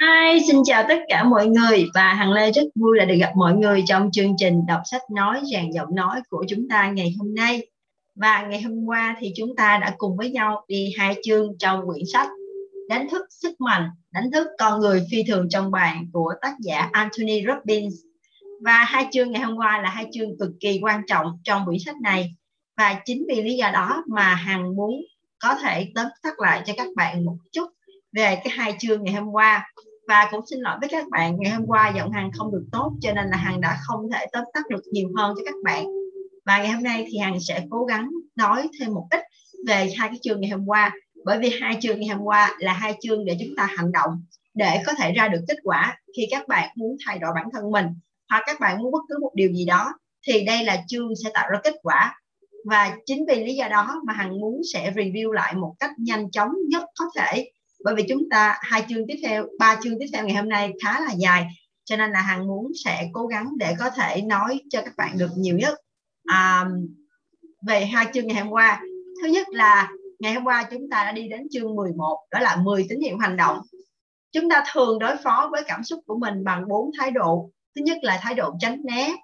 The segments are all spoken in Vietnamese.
Hi, xin chào tất cả mọi người và Hằng Lê rất vui là được gặp mọi người trong chương trình đọc sách nói ràng giọng nói của chúng ta ngày hôm nay. Và ngày hôm qua thì chúng ta đã cùng với nhau đi hai chương trong quyển sách Đánh thức sức mạnh, đánh thức con người phi thường trong bạn của tác giả Anthony Robbins. Và hai chương ngày hôm qua là hai chương cực kỳ quan trọng trong quyển sách này. Và chính vì lý do đó mà Hằng muốn có thể tóm tắt lại cho các bạn một chút về cái hai chương ngày hôm qua và cũng xin lỗi với các bạn, ngày hôm qua giọng hằng không được tốt, cho nên là hằng đã không thể tóm tắt được nhiều hơn cho các bạn. Và ngày hôm nay thì hằng sẽ cố gắng nói thêm một ít về hai cái chương ngày hôm qua, bởi vì hai chương ngày hôm qua là hai chương để chúng ta hành động, để có thể ra được kết quả. Khi các bạn muốn thay đổi bản thân mình, hoặc các bạn muốn bất cứ một điều gì đó, thì đây là chương sẽ tạo ra kết quả. Và chính vì lý do đó mà hằng muốn sẽ review lại một cách nhanh chóng nhất có thể bởi vì chúng ta hai chương tiếp theo ba chương tiếp theo ngày hôm nay khá là dài cho nên là hằng muốn sẽ cố gắng để có thể nói cho các bạn được nhiều nhất. À, về hai chương ngày hôm qua thứ nhất là ngày hôm qua chúng ta đã đi đến chương 11 đó là 10 tín hiệu hành động. Chúng ta thường đối phó với cảm xúc của mình bằng bốn thái độ. Thứ nhất là thái độ tránh né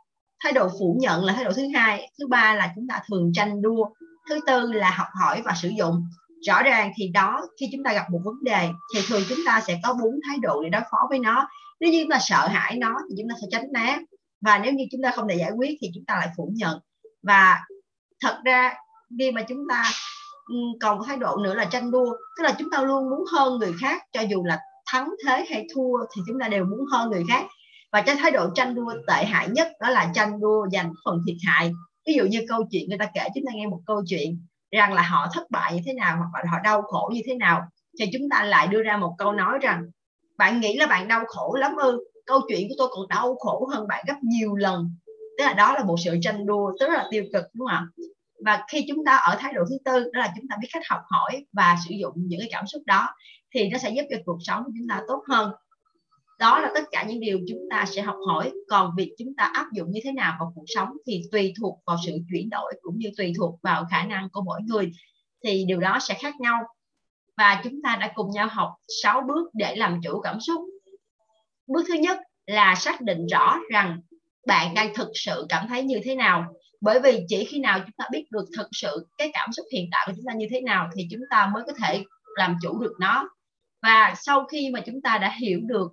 thái độ phủ nhận là thái độ thứ hai thứ ba là chúng ta thường tranh đua thứ tư là học hỏi và sử dụng rõ ràng thì đó, khi chúng ta gặp một vấn đề thì thường chúng ta sẽ có bốn thái độ để đối phó với nó. Nếu như chúng ta sợ hãi nó thì chúng ta sẽ tránh né. Và nếu như chúng ta không thể giải quyết thì chúng ta lại phủ nhận. Và thật ra, khi mà chúng ta còn thái độ nữa là tranh đua, tức là chúng ta luôn muốn hơn người khác, cho dù là thắng thế hay thua thì chúng ta đều muốn hơn người khác. Và cái thái độ tranh đua tệ hại nhất đó là tranh đua giành phần thiệt hại. Ví dụ như câu chuyện, người ta kể chúng ta nghe một câu chuyện rằng là họ thất bại như thế nào hoặc là họ đau khổ như thế nào. Thì chúng ta lại đưa ra một câu nói rằng, bạn nghĩ là bạn đau khổ lắm ư? Câu chuyện của tôi còn đau khổ hơn bạn gấp nhiều lần. Tức là đó là một sự tranh đua rất là tiêu cực, đúng không ạ? Và khi chúng ta ở thái độ thứ tư, đó là chúng ta biết cách học hỏi và sử dụng những cái cảm xúc đó, thì nó sẽ giúp cho cuộc sống của chúng ta tốt hơn đó là tất cả những điều chúng ta sẽ học hỏi. Còn việc chúng ta áp dụng như thế nào vào cuộc sống thì tùy thuộc vào sự chuyển đổi cũng như tùy thuộc vào khả năng của mỗi người, thì điều đó sẽ khác nhau. Và chúng ta đã cùng nhau học 6 bước để làm chủ cảm xúc. Bước thứ nhất là xác định rõ rằng bạn đang thực sự cảm thấy như thế nào. Bởi vì chỉ khi nào chúng ta biết được thực sự cái cảm xúc hiện tại của chúng ta như thế nào thì chúng ta mới có thể làm chủ được nó. Và sau khi mà chúng ta đã hiểu được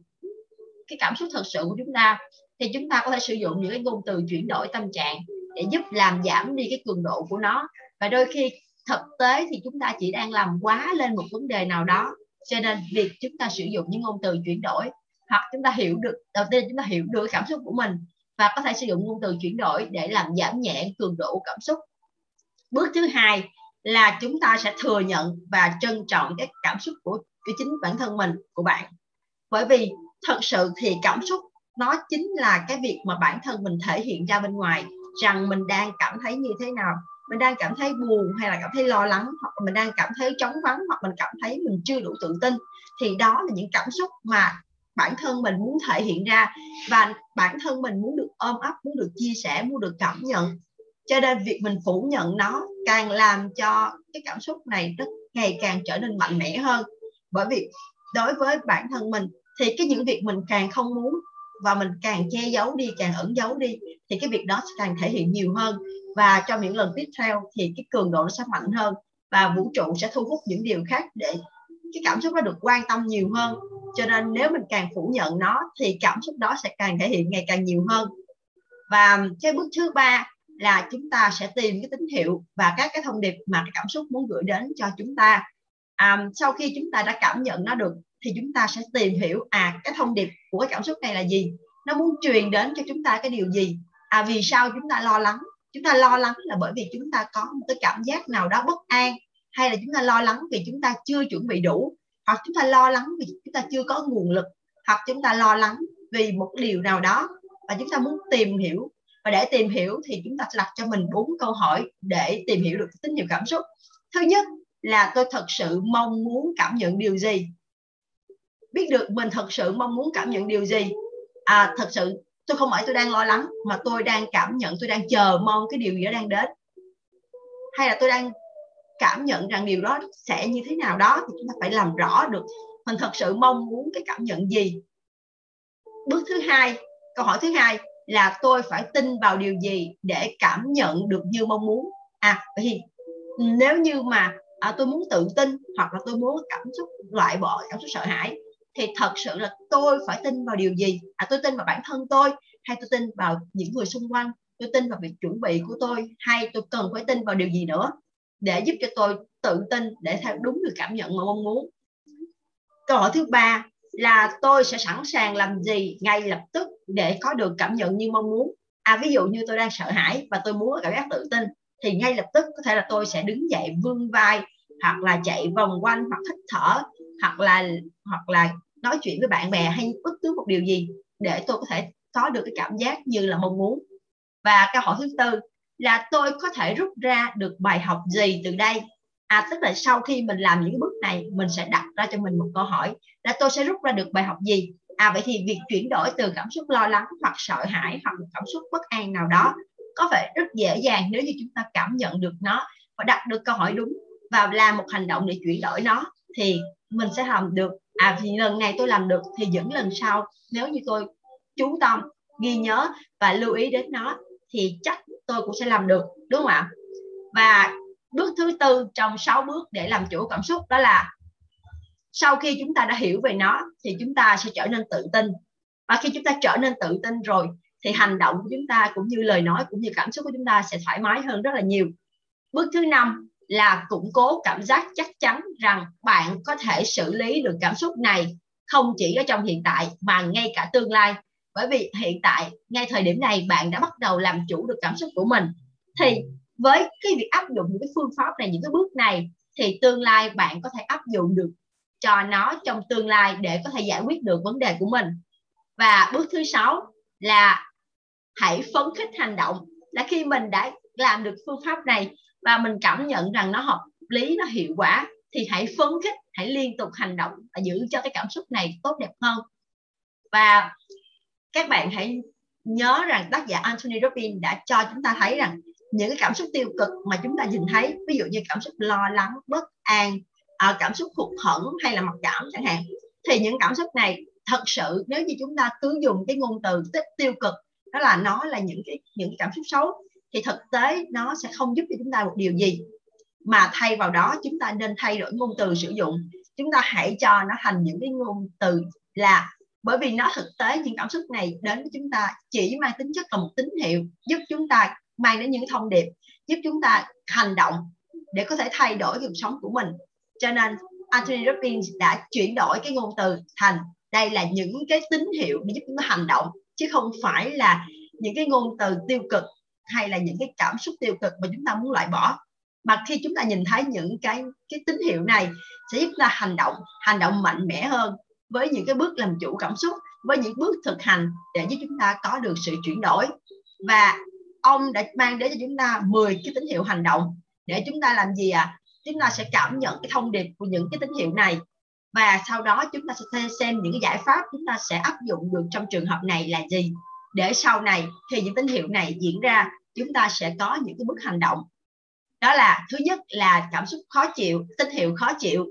cái cảm xúc thật sự của chúng ta thì chúng ta có thể sử dụng những cái ngôn từ chuyển đổi tâm trạng để giúp làm giảm đi cái cường độ của nó. Và đôi khi thực tế thì chúng ta chỉ đang làm quá lên một vấn đề nào đó cho nên việc chúng ta sử dụng những ngôn từ chuyển đổi hoặc chúng ta hiểu được đầu tiên chúng ta hiểu được cảm xúc của mình và có thể sử dụng ngôn từ chuyển đổi để làm giảm nhẹ cường độ cảm xúc. Bước thứ hai là chúng ta sẽ thừa nhận và trân trọng cái cảm xúc của, của chính bản thân mình của bạn. Bởi vì thật sự thì cảm xúc nó chính là cái việc mà bản thân mình thể hiện ra bên ngoài, rằng mình đang cảm thấy như thế nào. Mình đang cảm thấy buồn hay là cảm thấy lo lắng, hoặc mình đang cảm thấy trống vắng hoặc mình cảm thấy mình chưa đủ tự tin, thì đó là những cảm xúc mà bản thân mình muốn thể hiện ra. Và bản thân mình muốn được ôm ấp, muốn được chia sẻ, muốn được cảm nhận. Cho nên việc mình phủ nhận nó càng làm cho cái cảm xúc này nó ngày càng trở nên mạnh mẽ hơn. Bởi vì đối với bản thân mình thì cái những việc mình càng không muốn và mình càng che giấu đi, càng ẩn giấu đi, thì cái việc đó sẽ càng thể hiện nhiều hơn. Và trong những lần tiếp theo thì cái cường độ nó sẽ mạnh hơn và vũ trụ sẽ thu hút những điều khác để cái cảm xúc nó được quan tâm nhiều hơn. Cho nên nếu mình càng phủ nhận nó thì cảm xúc đó sẽ càng thể hiện ngày càng nhiều hơn. Và cái bước thứ ba là chúng ta sẽ tìm cái tín hiệu và các cái thông điệp mà cái cảm xúc muốn gửi đến cho chúng ta à, sau khi chúng ta đã cảm nhận nó được thì chúng ta sẽ tìm hiểu à cái thông điệp của cái cảm xúc này là gì nó muốn truyền đến cho chúng ta cái điều gì à vì sao chúng ta lo lắng chúng ta lo lắng là bởi vì chúng ta có một cái cảm giác nào đó bất an hay là chúng ta lo lắng vì chúng ta chưa chuẩn bị đủ hoặc chúng ta lo lắng vì chúng ta chưa có nguồn lực hoặc chúng ta lo lắng vì một điều nào đó và chúng ta muốn tìm hiểu và để tìm hiểu thì chúng ta đặt cho mình bốn câu hỏi để tìm hiểu được tín hiệu cảm xúc thứ nhất là tôi thật sự mong muốn cảm nhận điều gì? Biết được mình thật sự mong muốn cảm nhận điều gì? À thật sự, tôi không phải tôi đang lo lắng, mà tôi đang cảm nhận, tôi đang chờ mong cái điều gì đó đang đến. Hay là tôi đang cảm nhận rằng điều đó sẽ như thế nào đó, thì chúng ta phải làm rõ được mình thật sự mong muốn cái cảm nhận gì. Bước thứ hai, câu hỏi thứ hai là tôi phải tin vào điều gì để cảm nhận được như mong muốn? À vậy thì, nếu như mà à, tôi muốn tự tin hoặc là tôi muốn cảm xúc loại bỏ cảm xúc sợ hãi thì thật sự là tôi phải tin vào điều gì? À tôi tin vào bản thân tôi hay tôi tin vào những người xung quanh? Tôi tin vào việc chuẩn bị của tôi hay tôi cần phải tin vào điều gì nữa để giúp cho tôi tự tin để theo đúng được cảm nhận mà mong muốn? Câu hỏi thứ ba là tôi sẽ sẵn sàng làm gì ngay lập tức để có được cảm nhận như mong muốn? À ví dụ như tôi đang sợ hãi và tôi muốn cảm giác tự tin thì ngay lập tức có thể là tôi sẽ đứng dậy vươn vai, hoặc là chạy vòng quanh, hoặc hít thở, hoặc là hoặc là nói chuyện với bạn bè hay bất cứ một điều gì để tôi có thể có được cái cảm giác như là mong muốn. Và câu hỏi thứ tư là tôi có thể rút ra được bài học gì từ đây? À tức là sau khi mình làm những bước này, mình sẽ đặt ra cho mình một câu hỏi là tôi sẽ rút ra được bài học gì? À vậy thì việc chuyển đổi từ cảm xúc lo lắng hoặc sợ hãi hoặc một cảm xúc bất an nào đó có vẻ rất dễ dàng nếu như chúng ta cảm nhận được nó và đặt được câu hỏi đúng và làm một hành động để chuyển đổi nó, thì mình sẽ làm được. À thì lần này tôi làm được thì những lần sau, nếu như tôi chú tâm, ghi nhớ và lưu ý đến nó, thì chắc tôi cũng sẽ làm được, đúng không ạ? Và bước thứ tư trong 6 bước để làm chủ cảm xúc đó là sau khi chúng ta đã hiểu về nó thì chúng ta sẽ trở nên tự tin. Và khi chúng ta trở nên tự tin rồi thì hành động của chúng ta cũng như lời nói cũng như cảm xúc của chúng ta sẽ thoải mái hơn rất là nhiều. Bước thứ năm là củng cố cảm giác chắc chắn rằng bạn có thể xử lý được cảm xúc này không chỉ ở trong hiện tại mà ngay cả tương lai. Bởi vì hiện tại, ngay thời điểm này, bạn đã bắt đầu làm chủ được cảm xúc của mình. Thì với cái việc áp dụng những cái phương pháp này, những cái bước này, thì tương lai bạn có thể áp dụng được cho nó trong tương lai để có thể giải quyết được vấn đề của mình. Và bước thứ sáu là hãy phấn khích hành động. Là khi mình đã làm được phương pháp này và mình cảm nhận rằng nó hợp lý nó hiệu quả thì hãy phấn khích hãy liên tục hành động và giữ cho cái cảm xúc này tốt đẹp hơn. Và các bạn hãy nhớ rằng tác giả Anthony Robbins đã cho chúng ta thấy rằng những cái cảm xúc tiêu cực mà chúng ta nhìn thấy ví dụ như cảm xúc lo lắng bất an à, cảm xúc hụt hẫng hay là mặc cảm chẳng hạn thì những cảm xúc này thật sự nếu như chúng ta cứ dùng cái ngôn từ tích tiêu cực đó là nó là những cái những cái cảm xúc xấu. Thì thực tế nó sẽ không giúp cho chúng ta một điều gì. Mà thay vào đó, chúng ta nên thay đổi ngôn từ sử dụng. Chúng ta hãy cho nó thành những cái ngôn từ là, bởi vì nó thực tế, những cảm xúc này đến với chúng ta chỉ mang tính chất là một tín hiệu giúp chúng ta mang đến những thông điệp, giúp chúng ta hành động để có thể thay đổi cuộc sống của mình. Cho nên, Anthony Robbins đã chuyển đổi cái ngôn từ thành, đây là những cái tín hiệu để giúp chúng ta hành động chứ không phải là những cái ngôn từ tiêu cực hay là những cái cảm xúc tiêu cực mà chúng ta muốn loại bỏ. Mà khi chúng ta nhìn thấy những cái cái tín hiệu này sẽ giúp ta hành động hành động mạnh mẽ hơn với những cái bước làm chủ cảm xúc, với những bước thực hành để giúp chúng ta có được sự chuyển đổi. Và ông đã mang đến cho chúng ta 10 cái tín hiệu hành động để chúng ta làm gì ạ? À? chúng ta sẽ cảm nhận cái thông điệp của những cái tín hiệu này và sau đó chúng ta sẽ xem những cái giải pháp chúng ta sẽ áp dụng được trong trường hợp này là gì. Để sau này khi những tín hiệu này diễn ra, chúng ta sẽ có những cái bước hành động. Đó là, thứ nhất là cảm xúc khó chịu, tín hiệu khó chịu.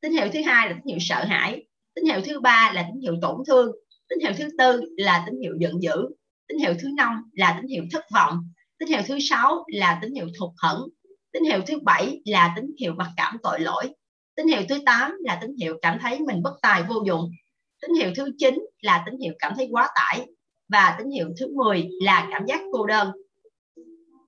Tín hiệu thứ hai là tín hiệu sợ hãi. Tín hiệu thứ ba là tín hiệu tổn thương. Tín hiệu thứ tư là tín hiệu giận dữ. Tín hiệu thứ năm là tín hiệu thất vọng. Tín hiệu thứ sáu là tín hiệu thụt hẫng. Tín hiệu thứ bảy là tín hiệu mặc cảm tội lỗi tín hiệu thứ 8 là tín hiệu cảm thấy mình bất tài vô dụng. Tín hiệu thứ 9 là tín hiệu cảm thấy quá tải. Và tín hiệu thứ 10 là cảm giác cô đơn.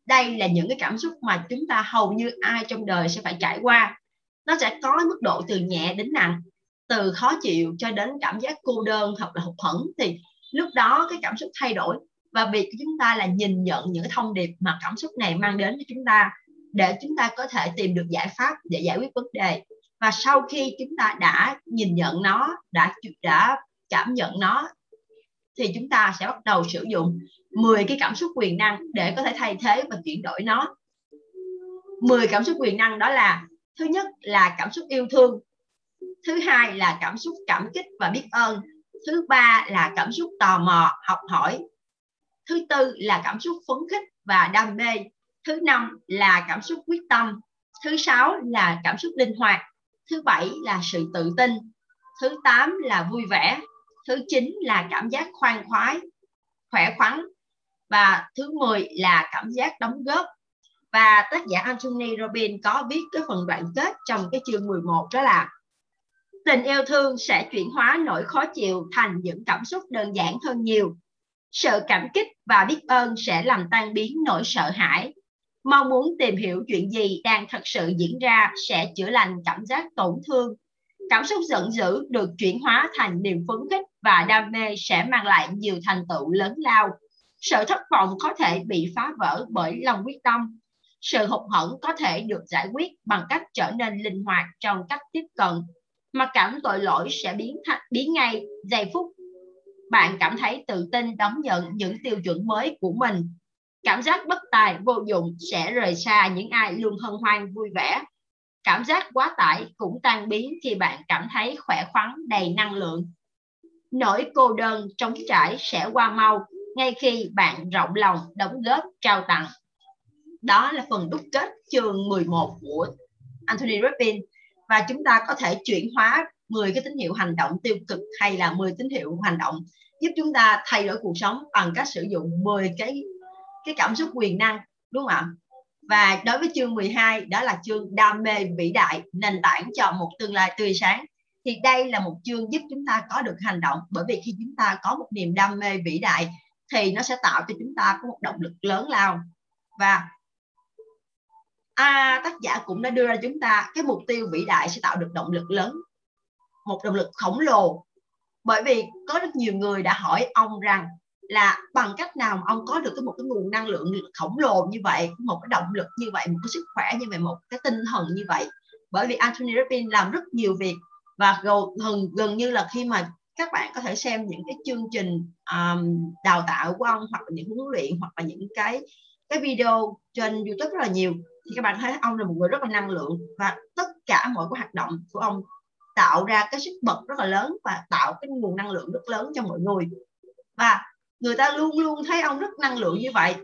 Đây là những cái cảm xúc mà chúng ta hầu như ai trong đời sẽ phải trải qua. Nó sẽ có mức độ từ nhẹ đến nặng, từ khó chịu cho đến cảm giác cô đơn hoặc là hụt hẫng. Thì lúc đó cái cảm xúc thay đổi. Và việc của chúng ta là nhìn nhận những thông điệp mà cảm xúc này mang đến cho chúng ta để chúng ta có thể tìm được giải pháp để giải quyết vấn đề và sau khi chúng ta đã nhìn nhận nó, đã đã cảm nhận nó, thì chúng ta sẽ bắt đầu sử dụng 10 cái cảm xúc quyền năng để có thể thay thế và chuyển đổi nó. 10 cảm xúc quyền năng đó là, thứ nhất là cảm xúc yêu thương, thứ hai là cảm xúc cảm kích và biết ơn, thứ ba là cảm xúc tò mò, học hỏi, thứ tư là cảm xúc phấn khích và đam mê, thứ năm là cảm xúc quyết tâm, thứ sáu là cảm xúc linh hoạt thứ bảy là sự tự tin. Thứ tám là vui vẻ. Thứ chín là cảm giác khoan khoái, khỏe khoắn. Và thứ 10 là cảm giác đóng góp. Và tác giả Anthony Robbins có viết cái phần đoạn kết trong cái chương 11 đó là tình yêu thương sẽ chuyển hóa nỗi khó chịu thành những cảm xúc đơn giản hơn nhiều. Sự cảm kích và biết ơn sẽ làm tan biến nỗi sợ hãi mong muốn tìm hiểu chuyện gì đang thật sự diễn ra sẽ chữa lành cảm giác tổn thương. Cảm xúc giận dữ được chuyển hóa thành niềm phấn khích và đam mê sẽ mang lại nhiều thành tựu lớn lao. Sự thất vọng có thể bị phá vỡ bởi lòng quyết tâm. Sự hụt hẫng có thể được giải quyết bằng cách trở nên linh hoạt trong cách tiếp cận. Mặc cảm tội lỗi sẽ biến thành, biến ngay giây phút. Bạn cảm thấy tự tin đón nhận những tiêu chuẩn mới của mình cảm giác bất tài, vô dụng sẽ rời xa những ai luôn hân hoan, vui vẻ. Cảm giác quá tải cũng tan biến khi bạn cảm thấy khỏe khoắn, đầy năng lượng. Nỗi cô đơn trống trải sẽ qua mau ngay khi bạn rộng lòng, đóng góp, trao tặng. Đó là phần đúc kết chương 11 của Anthony Robbins. Và chúng ta có thể chuyển hóa 10 cái tín hiệu hành động tiêu cực hay là 10 tín hiệu hành động, giúp chúng ta thay đổi cuộc sống bằng cách sử dụng 10 cái cái cảm xúc quyền năng đúng không ạ? Và đối với chương 12 đó là chương đam mê vĩ đại nền tảng cho một tương lai tươi sáng. Thì đây là một chương giúp chúng ta có được hành động. Bởi vì khi chúng ta có một niềm đam mê vĩ đại thì nó sẽ tạo cho chúng ta có một động lực lớn lao. Và à, tác giả cũng đã đưa ra chúng ta cái mục tiêu vĩ đại sẽ tạo được động lực lớn một động lực khổng lồ. Bởi vì có rất nhiều người đã hỏi ông rằng là bằng cách nào mà ông có được cái một cái nguồn năng lượng khổng lồ như vậy một cái động lực như vậy một cái sức khỏe như vậy một cái tinh thần như vậy? Bởi vì Anthony Robbins làm rất nhiều việc và gần gần như là khi mà các bạn có thể xem những cái chương trình um, đào tạo của ông hoặc là những huấn luyện hoặc là những cái cái video trên YouTube rất là nhiều thì các bạn thấy ông là một người rất là năng lượng và tất cả mọi cái hoạt động của ông tạo ra cái sức bật rất là lớn và tạo cái nguồn năng lượng rất lớn cho mọi người. Và người ta luôn luôn thấy ông rất năng lượng như vậy.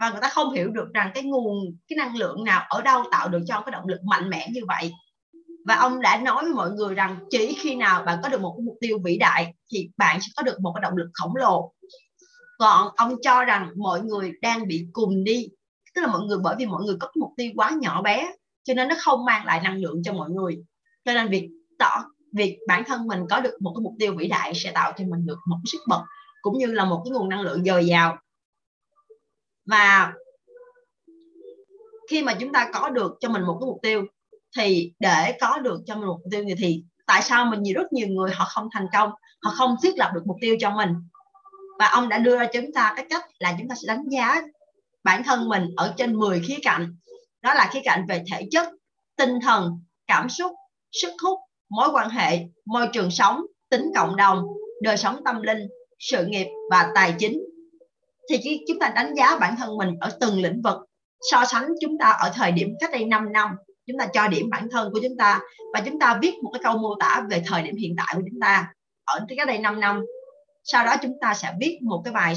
Và người ta không hiểu được rằng cái nguồn, cái năng lượng nào ở đâu tạo được cho ông cái động lực mạnh mẽ như vậy. Và ông đã nói với mọi người rằng chỉ khi nào bạn có được một cái mục tiêu vĩ đại thì bạn sẽ có được một cái động lực khổng lồ. Còn ông cho rằng mọi người đang bị cùng đi, tức là mọi người bởi vì mọi người có mục tiêu quá nhỏ bé, cho nên nó không mang lại năng lượng cho mọi người. Cho nên việc tỏ, việc bản thân mình có được một cái mục tiêu vĩ đại sẽ tạo cho mình được một sức bật cũng như là một cái nguồn năng lượng dồi dào. Và khi mà chúng ta có được cho mình một cái mục tiêu thì để có được cho mình một mục tiêu thì, thì tại sao mình nhiều rất nhiều người họ không thành công họ không thiết lập được mục tiêu cho mình? Và ông đã đưa ra chúng ta cái cách là chúng ta sẽ đánh giá bản thân mình ở trên 10 khía cạnh. Đó là khía cạnh về thể chất tinh thần cảm xúc sức hút mối quan hệ môi trường sống tính cộng đồng đời sống tâm linh sự nghiệp và tài chính. Thì chúng ta đánh giá bản thân mình ở từng lĩnh vực, so sánh chúng ta ở thời điểm cách đây 5 năm, chúng ta cho điểm bản thân của chúng ta và chúng ta viết một cái câu mô tả về thời điểm hiện tại của chúng ta ở cách đây 5 năm. Sau đó chúng ta sẽ viết một cái bài,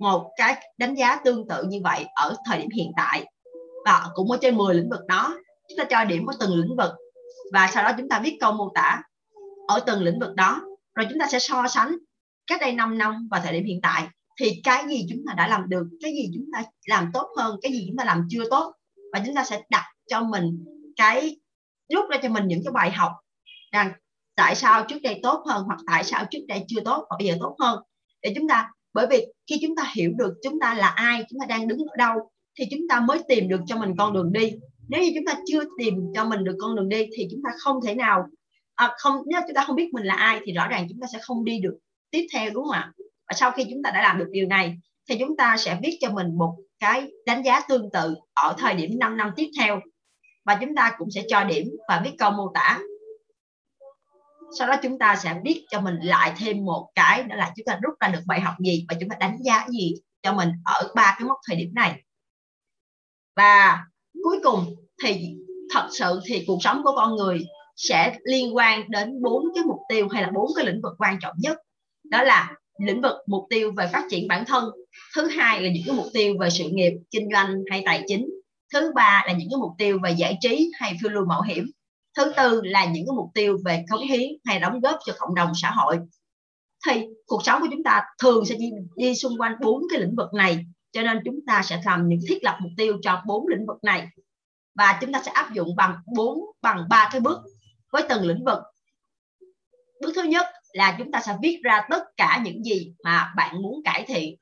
một cái đánh giá tương tự như vậy ở thời điểm hiện tại và cũng ở trên 10 lĩnh vực đó. Chúng ta cho điểm ở từng lĩnh vực và sau đó chúng ta viết câu mô tả ở từng lĩnh vực đó. Rồi chúng ta sẽ so sánh cách đây 5 năm và thời điểm hiện tại thì cái gì chúng ta đã làm được cái gì chúng ta làm tốt hơn cái gì chúng ta làm chưa tốt và chúng ta sẽ đặt cho mình cái rút ra cho mình những cái bài học rằng tại sao trước đây tốt hơn hoặc tại sao trước đây chưa tốt và bây giờ tốt hơn để chúng ta bởi vì khi chúng ta hiểu được chúng ta là ai chúng ta đang đứng ở đâu thì chúng ta mới tìm được cho mình con đường đi nếu như chúng ta chưa tìm cho mình được con đường đi thì chúng ta không thể nào à, không nếu chúng ta không biết mình là ai thì rõ ràng chúng ta sẽ không đi được tiếp theo đúng không ạ? Và sau khi chúng ta đã làm được điều này, thì chúng ta sẽ viết cho mình một cái đánh giá tương tự ở thời điểm 5 năm tiếp theo. Và chúng ta cũng sẽ cho điểm và viết câu mô tả. Sau đó chúng ta sẽ viết cho mình lại thêm một cái, đó là chúng ta rút ra được bài học gì và chúng ta đánh giá gì cho mình ở ba cái mốc thời điểm này. Và cuối cùng thì thật sự thì cuộc sống của con người sẽ liên quan đến bốn cái mục tiêu hay là bốn cái lĩnh vực quan trọng nhất đó là lĩnh vực mục tiêu về phát triển bản thân. Thứ hai là những cái mục tiêu về sự nghiệp kinh doanh hay tài chính. Thứ ba là những cái mục tiêu về giải trí hay phiêu lưu mạo hiểm. Thứ tư là những cái mục tiêu về cống hiến hay đóng góp cho cộng đồng xã hội. Thì cuộc sống của chúng ta thường sẽ đi, đi xung quanh bốn cái lĩnh vực này cho nên chúng ta sẽ làm những thiết lập mục tiêu cho bốn lĩnh vực này. Và chúng ta sẽ áp dụng bằng bốn bằng ba cái bước với từng lĩnh vực. Bước thứ nhất là chúng ta sẽ viết ra tất cả những gì mà bạn muốn cải thiện.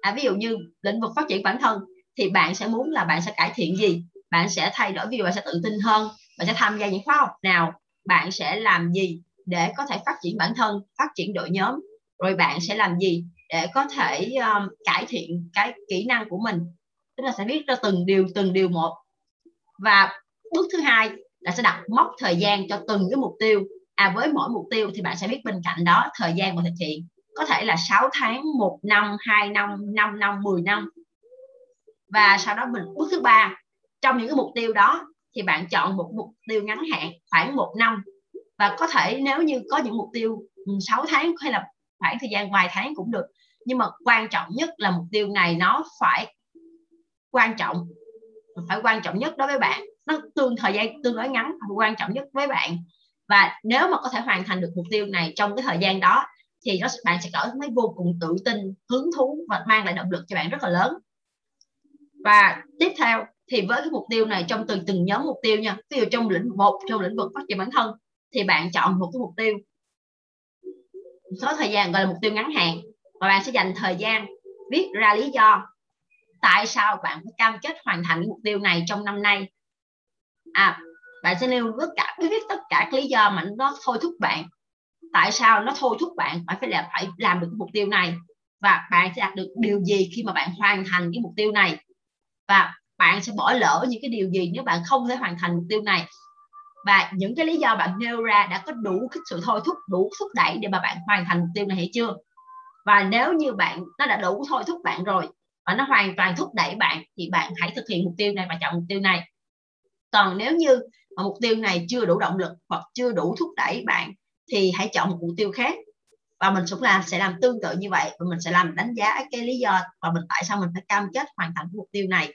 À, ví dụ như lĩnh vực phát triển bản thân thì bạn sẽ muốn là bạn sẽ cải thiện gì? Bạn sẽ thay đổi ví dụ bạn sẽ tự tin hơn bạn sẽ tham gia những khóa học nào bạn sẽ làm gì để có thể phát triển bản thân phát triển đội nhóm? Rồi bạn sẽ làm gì để có thể um, cải thiện cái kỹ năng của mình? Tức là sẽ viết ra từng điều từng điều một. Và bước thứ hai là sẽ đặt mốc thời gian cho từng cái mục tiêu à với mỗi mục tiêu thì bạn sẽ biết bên cạnh đó thời gian mà thực hiện. Có thể là 6 tháng, một năm 2 năm 5 năm 10 năm. Và sau đó mình bước thứ ba. Trong những cái mục tiêu đó thì bạn chọn một mục tiêu ngắn hạn, khoảng một năm. Và có thể nếu như có những mục tiêu ừ, 6 tháng hay là khoảng thời gian vài tháng cũng được. Nhưng mà quan trọng nhất là mục tiêu này nó phải quan trọng. Phải quan trọng nhất đối với bạn. Nó tương, thời gian tương đối ngắn quan trọng nhất với bạn và nếu mà có thể hoàn thành được mục tiêu này trong cái thời gian đó, thì nó bạn sẽ cảm thấy vô cùng tự tin, hứng thú và mang lại động lực cho bạn rất là lớn. Và tiếp theo thì với cái mục tiêu này trong từng từng nhóm mục tiêu nha, ví dụ trong lĩnh vực một, trong lĩnh vực phát triển bản thân, thì bạn chọn một cái mục tiêu. Một số thời gian gọi là mục tiêu ngắn hạn, và bạn sẽ dành thời gian viết ra lý do tại sao bạn phải cam kết hoàn thành cái mục tiêu này trong năm nay. À bạn sẽ nêu tất cả viết tất cả lý do mà nó thôi thúc bạn. Tại sao nó thôi thúc bạn? Phải phải là, phải làm được cái mục tiêu này. Và bạn sẽ đạt được điều gì khi mà bạn hoàn thành cái mục tiêu này? Và bạn sẽ bỏ lỡ những cái điều gì nếu bạn không thể hoàn thành mục tiêu này? Và những cái lý do bạn nêu ra đã có đủ cái sự thôi thúc, đủ thúc đẩy để mà bạn hoàn thành mục tiêu này hay chưa? Và nếu như bạn, nó đã đủ thôi thúc bạn rồi và nó hoàn toàn thúc đẩy bạn thì bạn hãy thực hiện mục tiêu này và chọn mục tiêu này. Còn nếu như mà mục tiêu này chưa đủ động lực hoặc chưa đủ thúc đẩy bạn thì hãy chọn một mục tiêu khác. Và mình cũng làm sẽ làm tương tự như vậy và mình sẽ làm đánh giá cái lý do và mình tại sao mình phải cam kết hoàn thành mục tiêu này.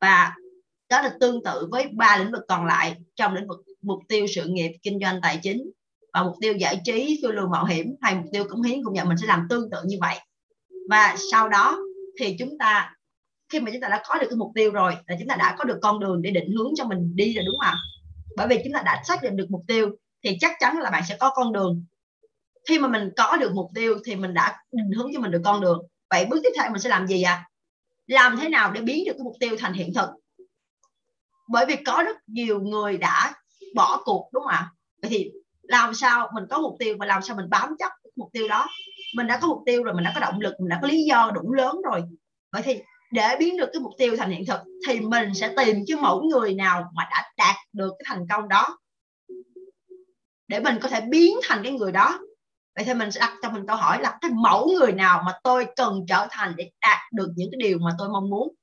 Và đó là tương tự với ba lĩnh vực còn lại trong lĩnh vực mục tiêu sự nghiệp, kinh doanh, tài chính. Và mục tiêu giải trí, phiêu lưu mạo hiểm hay mục tiêu cống hiến cũng vậy, mình sẽ làm tương tự như vậy. Và sau đó thì chúng ta khi mà chúng ta đã có được cái mục tiêu rồi là chúng ta đã có được con đường để định hướng cho mình đi rồi, đúng không ạ? Bởi vì chúng ta đã xác định được mục tiêu thì chắc chắn là bạn sẽ có con đường. Khi mà mình có được mục tiêu thì mình đã định hướng cho mình được con đường. Vậy bước tiếp theo mình sẽ làm gì ạ? À? làm thế nào để biến được cái mục tiêu thành hiện thực? Bởi vì có rất nhiều người đã bỏ cuộc, đúng không ạ? Vậy thì làm sao mình có mục tiêu và làm sao mình bám chắc mục tiêu đó? Mình đã có mục tiêu rồi, mình đã có động lực, mình đã có lý do đủ lớn rồi. Vậy thì để biến được cái mục tiêu thành hiện thực thì mình sẽ tìm cái mẫu người nào mà đã đạt được cái thành công đó. Để mình có thể biến thành cái người đó. Vậy thì mình sẽ đặt cho mình câu hỏi là cái mẫu người nào mà tôi cần trở thành để đạt được những cái điều mà tôi mong muốn?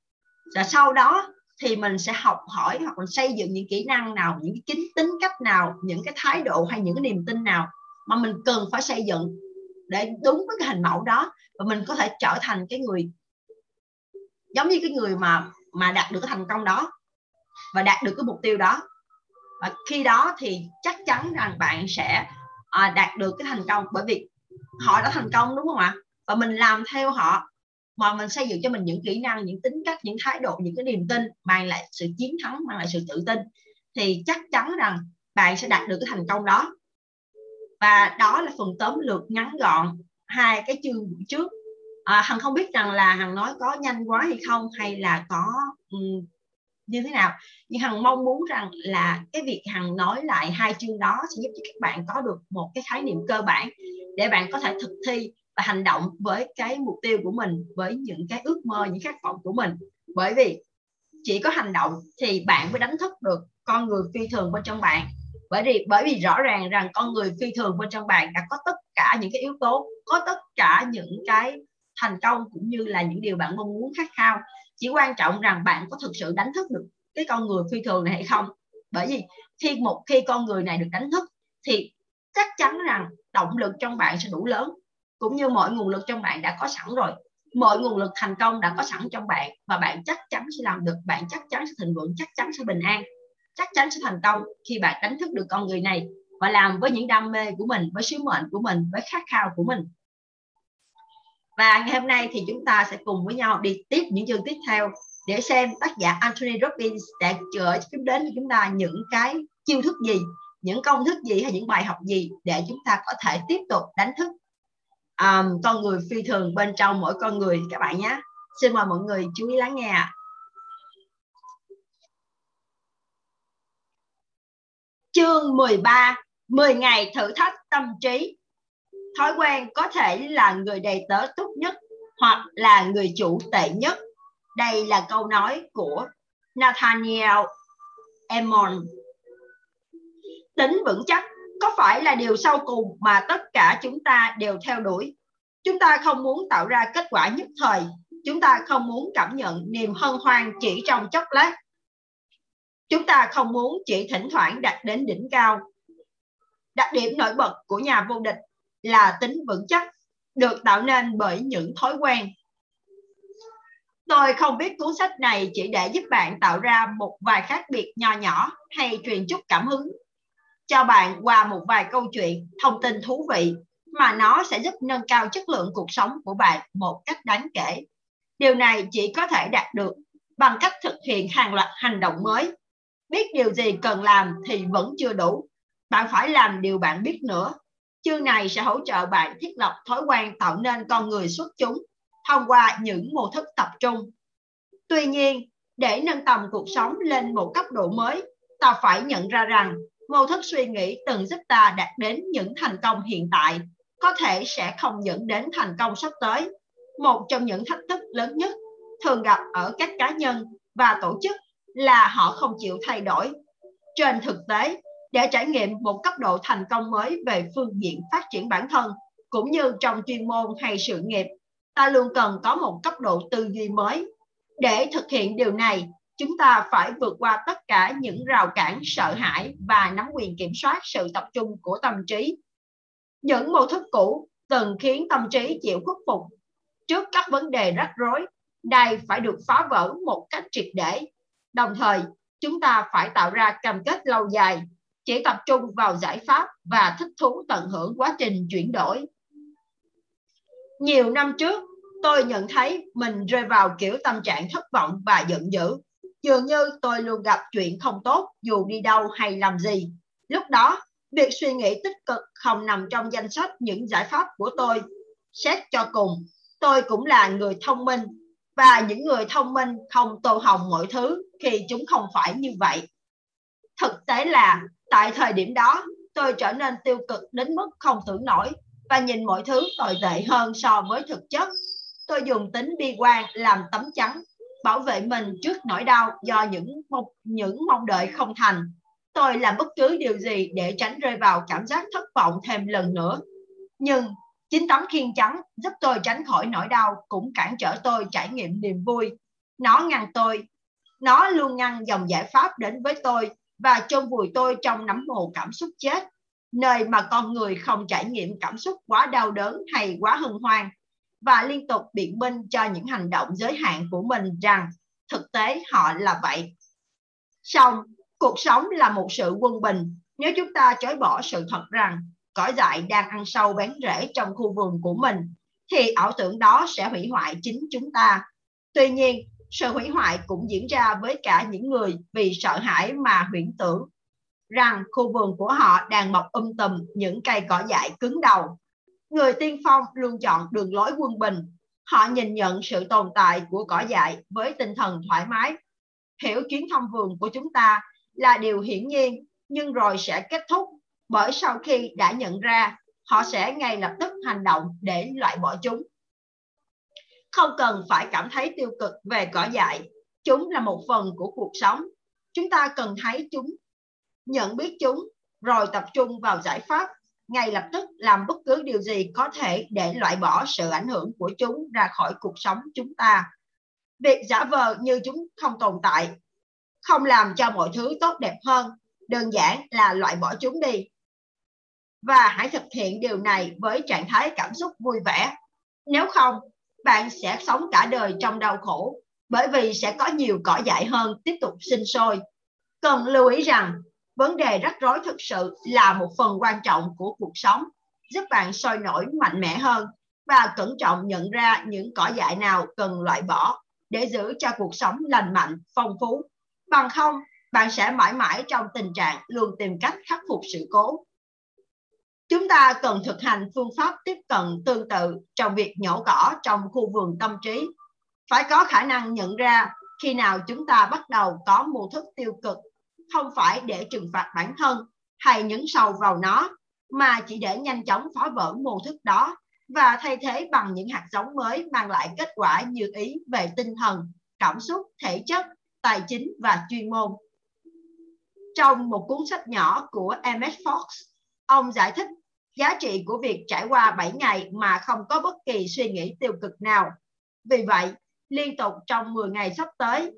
Và sau đó thì mình sẽ học hỏi hoặc mình xây dựng những kỹ năng nào, những cái kính tính cách nào, những cái thái độ hay những cái niềm tin nào mà mình cần phải xây dựng để đúng với cái hình mẫu đó và mình có thể trở thành cái người giống như cái người mà mà đạt được cái thành công đó và đạt được cái mục tiêu đó. Và khi đó thì chắc chắn rằng bạn sẽ à, đạt được cái thành công. Bởi vì họ đã thành công đúng không ạ? Và mình làm theo họ mà mình xây dựng cho mình những kỹ năng những tính cách những thái độ những cái niềm tin mang lại sự chiến thắng mang lại sự tự tin thì chắc chắn rằng bạn sẽ đạt được cái thành công đó. Và đó là phần tóm lược ngắn gọn hai cái chương trước à, hằng không biết rằng là hằng nói có nhanh quá hay không hay là có um, như thế nào. Nhưng hằng mong muốn rằng là cái việc hằng nói lại hai chương đó sẽ giúp cho các bạn có được một cái khái niệm cơ bản để bạn có thể thực thi và hành động với cái mục tiêu của mình với những cái ước mơ những khát vọng của mình. Bởi vì chỉ có hành động thì bạn mới đánh thức được con người phi thường bên trong bạn. Bởi vì bởi vì rõ ràng rằng con người phi thường bên trong bạn đã có tất cả những cái yếu tố có tất cả những cái thành công cũng như là những điều bạn mong muốn khát khao. Chỉ quan trọng rằng bạn có thực sự đánh thức được cái con người phi thường này hay không. Bởi vì khi một, khi con người này được đánh thức thì chắc chắn rằng động lực trong bạn sẽ đủ lớn, cũng như mọi nguồn lực trong bạn đã có sẵn rồi. Mọi nguồn lực thành công đã có sẵn trong bạn và bạn chắc chắn sẽ làm được, bạn chắc chắn sẽ thịnh vượng, chắc chắn sẽ bình an, chắc chắn sẽ thành công khi bạn đánh thức được con người này và làm với những đam mê của mình, với sứ mệnh của mình, với khát khao của mình và ngày hôm nay thì chúng ta sẽ cùng với nhau đi tiếp những chương tiếp theo để xem tác giả Anthony Robbins đã chúng đến cho chúng ta những cái chiêu thức gì những công thức gì hay những bài học gì để chúng ta có thể tiếp tục đánh thức um, con người phi thường bên trong mỗi con người các bạn nhé. Xin mời mọi người chú ý lắng nghe chương 13 10 ngày thử thách tâm trí thói quen có thể là người đầy tớ tốt nhất hoặc là người chủ tệ nhất. Đây là câu nói của Nathaniel Emon tính vững chắc, có phải là điều sau cùng mà tất cả chúng ta đều theo đuổi? Chúng ta không muốn tạo ra kết quả nhất thời. Chúng ta không muốn cảm nhận niềm hân hoan chỉ trong chốc lát. Chúng ta không muốn chỉ thỉnh thoảng đạt đến đỉnh cao. Đặc điểm nổi bật của nhà vô địch là tính vững chắc, được tạo nên bởi những thói quen. Tôi không viết cuốn sách này chỉ để giúp bạn tạo ra một vài khác biệt nho nhỏ hay truyền chút cảm hứng. Cho bạn qua một vài câu chuyện, thông tin thú vị mà nó sẽ giúp nâng cao chất lượng cuộc sống của bạn một cách đáng kể. Điều này chỉ có thể đạt được bằng cách thực hiện hàng loạt hành động mới. Biết điều gì cần làm thì vẫn chưa đủ. Bạn phải làm điều bạn biết nữa chương này sẽ hỗ trợ bạn thiết lập thói quen tạo nên con người xuất chúng thông qua những mô thức tập trung. Tuy nhiên, để nâng tầm cuộc sống lên một cấp độ mới, ta phải nhận ra rằng mô thức suy nghĩ từng giúp ta đạt đến những thành công hiện tại có thể sẽ không dẫn đến thành công sắp tới. Một trong những thách thức lớn nhất thường gặp ở các cá nhân và tổ chức là họ không chịu thay đổi. Trên thực tế để trải nghiệm một cấp độ thành công mới về phương diện phát triển bản thân, cũng như trong chuyên môn hay sự nghiệp. Ta luôn cần có một cấp độ tư duy mới. Để thực hiện điều này, chúng ta phải vượt qua tất cả những rào cản, sợ hãi và nắm quyền kiểm soát sự tập trung của tâm trí. Những mô thức cũ từng khiến tâm trí chịu khuất phục. Trước các vấn đề rắc rối, đây phải được phá vỡ một cách triệt để. Đồng thời, chúng ta phải tạo ra cam kết lâu dài chỉ tập trung vào giải pháp và thích thú tận hưởng quá trình chuyển đổi. Nhiều năm trước, tôi nhận thấy mình rơi vào kiểu tâm trạng thất vọng và giận dữ. Dường như tôi luôn gặp chuyện không tốt, dù đi đâu hay làm gì. Lúc đó, việc suy nghĩ tích cực không nằm trong danh sách những giải pháp của tôi. Xét cho cùng, tôi cũng là người thông minh, và những người thông minh không tô hồng mọi thứ khi chúng không phải như vậy. Thực tế là tại thời điểm đó tôi trở nên tiêu cực đến mức không tưởng nổi và nhìn mọi thứ tồi tệ hơn so với thực chất. Tôi dùng tính bi quan làm tấm chắn bảo vệ mình trước nỗi đau do những mong, những mong đợi không thành. Tôi làm bất cứ điều gì để tránh rơi vào cảm giác thất vọng thêm lần nữa. Nhưng chính tấm khiên trắng giúp tôi tránh khỏi nỗi đau cũng cản trở tôi trải nghiệm niềm vui. Nó ngăn tôi nó luôn ngăn dòng giải pháp đến với tôi và chôn vùi tôi trong nấm mồ cảm xúc chết nơi mà con người không trải nghiệm cảm xúc quá đau đớn hay quá hân hoan và liên tục biện minh cho những hành động giới hạn của mình rằng thực tế họ là vậy. Xong, cuộc sống là một sự quân bình nếu chúng ta chối bỏ sự thật rằng cỏ dại đang ăn sâu bén rễ trong khu vườn của mình thì ảo tưởng đó sẽ hủy hoại chính chúng ta. Tuy nhiên, sự hủy hoại cũng diễn ra với cả những người vì sợ hãi mà huyễn tưởng rằng khu vườn của họ đang mọc um tùm, những cây cỏ dại cứng đầu. Người tiên phong luôn chọn đường lối quân bình. Họ nhìn nhận sự tồn tại của cỏ dại với tinh thần thoải mái. Hiểu chuyến thăm vườn của chúng ta là điều hiển nhiên, nhưng rồi sẽ kết thúc, bởi sau khi đã nhận ra, họ sẽ ngay lập tức hành động để loại bỏ chúng không cần phải cảm thấy tiêu cực về cỏ dại chúng là một phần của cuộc sống chúng ta cần thấy chúng nhận biết chúng rồi tập trung vào giải pháp ngay lập tức làm bất cứ điều gì có thể để loại bỏ sự ảnh hưởng của chúng ra khỏi cuộc sống chúng ta. Việc giả vờ như chúng không tồn tại, không làm cho mọi thứ tốt đẹp hơn, đơn giản là loại bỏ chúng đi. Và hãy thực hiện điều này với trạng thái cảm xúc vui vẻ. Nếu không, bạn sẽ sống cả đời trong đau khổ bởi vì sẽ có nhiều cỏ dại hơn tiếp tục sinh sôi. Cần lưu ý rằng vấn đề rắc rối thực sự là một phần quan trọng của cuộc sống, giúp bạn sôi nổi mạnh mẽ hơn và cẩn trọng nhận ra những cỏ dại nào cần loại bỏ để giữ cho cuộc sống lành mạnh, phong phú. Bằng không, bạn sẽ mãi mãi trong tình trạng luôn tìm cách khắc phục sự cố. Chúng ta cần thực hành phương pháp tiếp cận tương tự trong việc nhổ cỏ trong khu vườn tâm trí. Phải có khả năng nhận ra khi nào chúng ta bắt đầu có mô thức tiêu cực, không phải để trừng phạt bản thân hay nhấn sâu vào nó, mà chỉ để nhanh chóng phá vỡ mô thức đó và thay thế bằng những hạt giống mới mang lại kết quả như ý về tinh thần, cảm xúc, thể chất, tài chính và chuyên môn. Trong một cuốn sách nhỏ của M.S. Fox, ông giải thích giá trị của việc trải qua 7 ngày mà không có bất kỳ suy nghĩ tiêu cực nào. Vì vậy, liên tục trong 10 ngày sắp tới,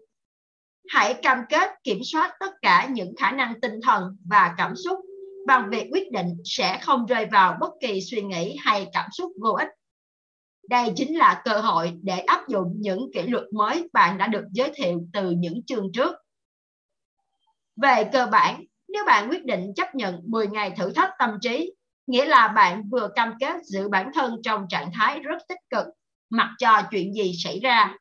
hãy cam kết kiểm soát tất cả những khả năng tinh thần và cảm xúc bằng việc quyết định sẽ không rơi vào bất kỳ suy nghĩ hay cảm xúc vô ích. Đây chính là cơ hội để áp dụng những kỷ luật mới bạn đã được giới thiệu từ những chương trước. Về cơ bản, nếu bạn quyết định chấp nhận 10 ngày thử thách tâm trí, nghĩa là bạn vừa cam kết giữ bản thân trong trạng thái rất tích cực, mặc cho chuyện gì xảy ra.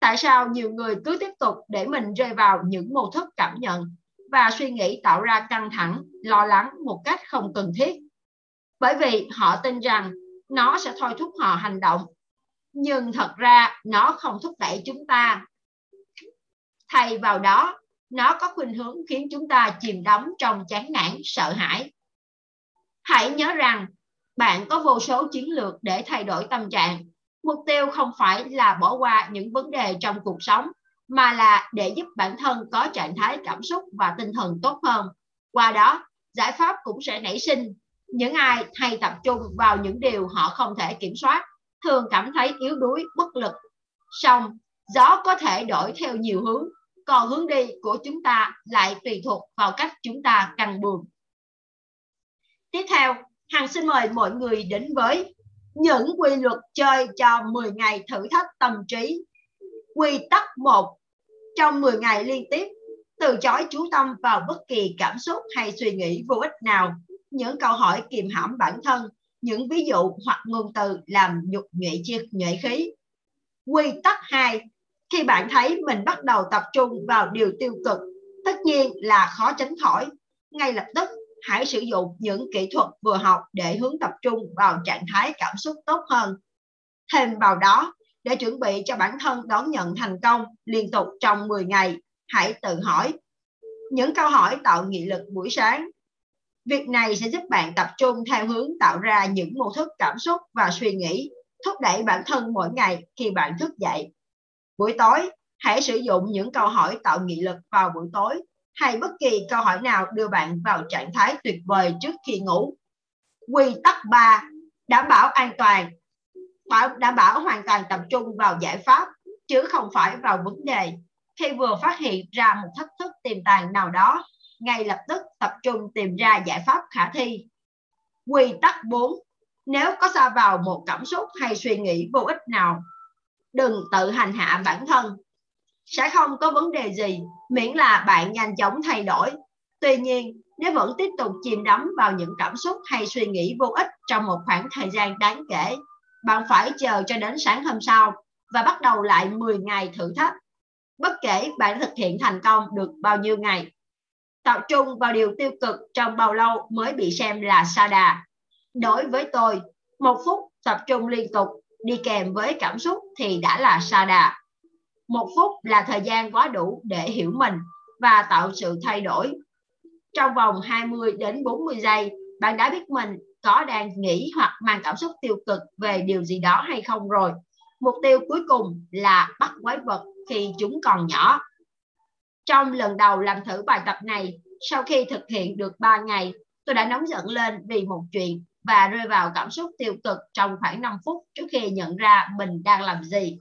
Tại sao nhiều người cứ tiếp tục để mình rơi vào những mô thức cảm nhận và suy nghĩ tạo ra căng thẳng, lo lắng một cách không cần thiết? Bởi vì họ tin rằng nó sẽ thôi thúc họ hành động. Nhưng thật ra nó không thúc đẩy chúng ta. Thay vào đó, nó có khuynh hướng khiến chúng ta chìm đắm trong chán nản, sợ hãi. Hãy nhớ rằng bạn có vô số chiến lược để thay đổi tâm trạng. Mục tiêu không phải là bỏ qua những vấn đề trong cuộc sống, mà là để giúp bản thân có trạng thái cảm xúc và tinh thần tốt hơn. Qua đó, giải pháp cũng sẽ nảy sinh. Những ai hay tập trung vào những điều họ không thể kiểm soát, thường cảm thấy yếu đuối, bất lực. song gió có thể đổi theo nhiều hướng còn hướng đi của chúng ta lại tùy thuộc vào cách chúng ta căng buồm. Tiếp theo, Hằng xin mời mọi người đến với những quy luật chơi cho 10 ngày thử thách tâm trí. Quy tắc 1. Trong 10 ngày liên tiếp, từ chối chú tâm vào bất kỳ cảm xúc hay suy nghĩ vô ích nào. Những câu hỏi kìm hãm bản thân, những ví dụ hoặc ngôn từ làm nhục nhuệ chiếc nhuệ khí. Quy tắc 2 khi bạn thấy mình bắt đầu tập trung vào điều tiêu cực tất nhiên là khó tránh khỏi ngay lập tức hãy sử dụng những kỹ thuật vừa học để hướng tập trung vào trạng thái cảm xúc tốt hơn. Thêm vào đó để chuẩn bị cho bản thân đón nhận thành công liên tục trong 10 ngày hãy tự hỏi những câu hỏi tạo nghị lực buổi sáng. Việc này sẽ giúp bạn tập trung theo hướng tạo ra những mô thức cảm xúc và suy nghĩ thúc đẩy bản thân mỗi ngày khi bạn thức dậy. Buổi tối, hãy sử dụng những câu hỏi tạo nghị lực vào buổi tối hay bất kỳ câu hỏi nào đưa bạn vào trạng thái tuyệt vời trước khi ngủ. Quy tắc 3. Đảm bảo an toàn. Đảm bảo hoàn toàn tập trung vào giải pháp chứ không phải vào vấn đề. Khi vừa phát hiện ra một thách thức tiềm tàng nào đó, ngay lập tức tập trung tìm ra giải pháp khả thi. Quy tắc 4. Nếu có xa vào một cảm xúc hay suy nghĩ vô ích nào, đừng tự hành hạ bản thân sẽ không có vấn đề gì, miễn là bạn nhanh chóng thay đổi. Tuy nhiên, nếu vẫn tiếp tục chìm đắm vào những cảm xúc hay suy nghĩ vô ích trong một khoảng thời gian đáng kể, bạn phải chờ cho đến sáng hôm sau và bắt đầu lại 10 ngày thử thách. Bất kể bạn thực hiện thành công được bao nhiêu ngày, tập trung vào điều tiêu cực trong bao lâu mới bị xem là sa đà đối với tôi, một phút tập trung liên tục đi kèm với cảm xúc thì đã là sa đà. Một phút là thời gian quá đủ để hiểu mình và tạo sự thay đổi. Trong vòng 20 đến 40 giây, bạn đã biết mình có đang nghĩ hoặc mang cảm xúc tiêu cực về điều gì đó hay không rồi. Mục tiêu cuối cùng là bắt quái vật khi chúng còn nhỏ. Trong lần đầu làm thử bài tập này, sau khi thực hiện được 3 ngày, tôi đã nóng giận lên vì một chuyện và rơi vào cảm xúc tiêu cực trong khoảng 5 phút trước khi nhận ra mình đang làm gì.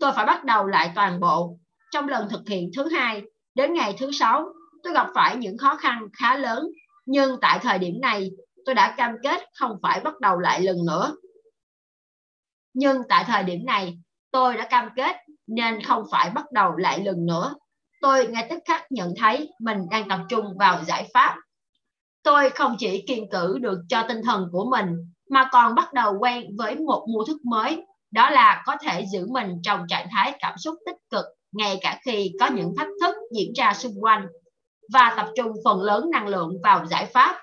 Tôi phải bắt đầu lại toàn bộ. Trong lần thực hiện thứ hai, đến ngày thứ sáu, tôi gặp phải những khó khăn khá lớn, nhưng tại thời điểm này, tôi đã cam kết không phải bắt đầu lại lần nữa. Nhưng tại thời điểm này, tôi đã cam kết nên không phải bắt đầu lại lần nữa. Tôi ngay tức khắc nhận thấy mình đang tập trung vào giải pháp. Tôi không chỉ kiên cử được cho tinh thần của mình mà còn bắt đầu quen với một mô thức mới, đó là có thể giữ mình trong trạng thái cảm xúc tích cực ngay cả khi có những thách thức diễn ra xung quanh và tập trung phần lớn năng lượng vào giải pháp.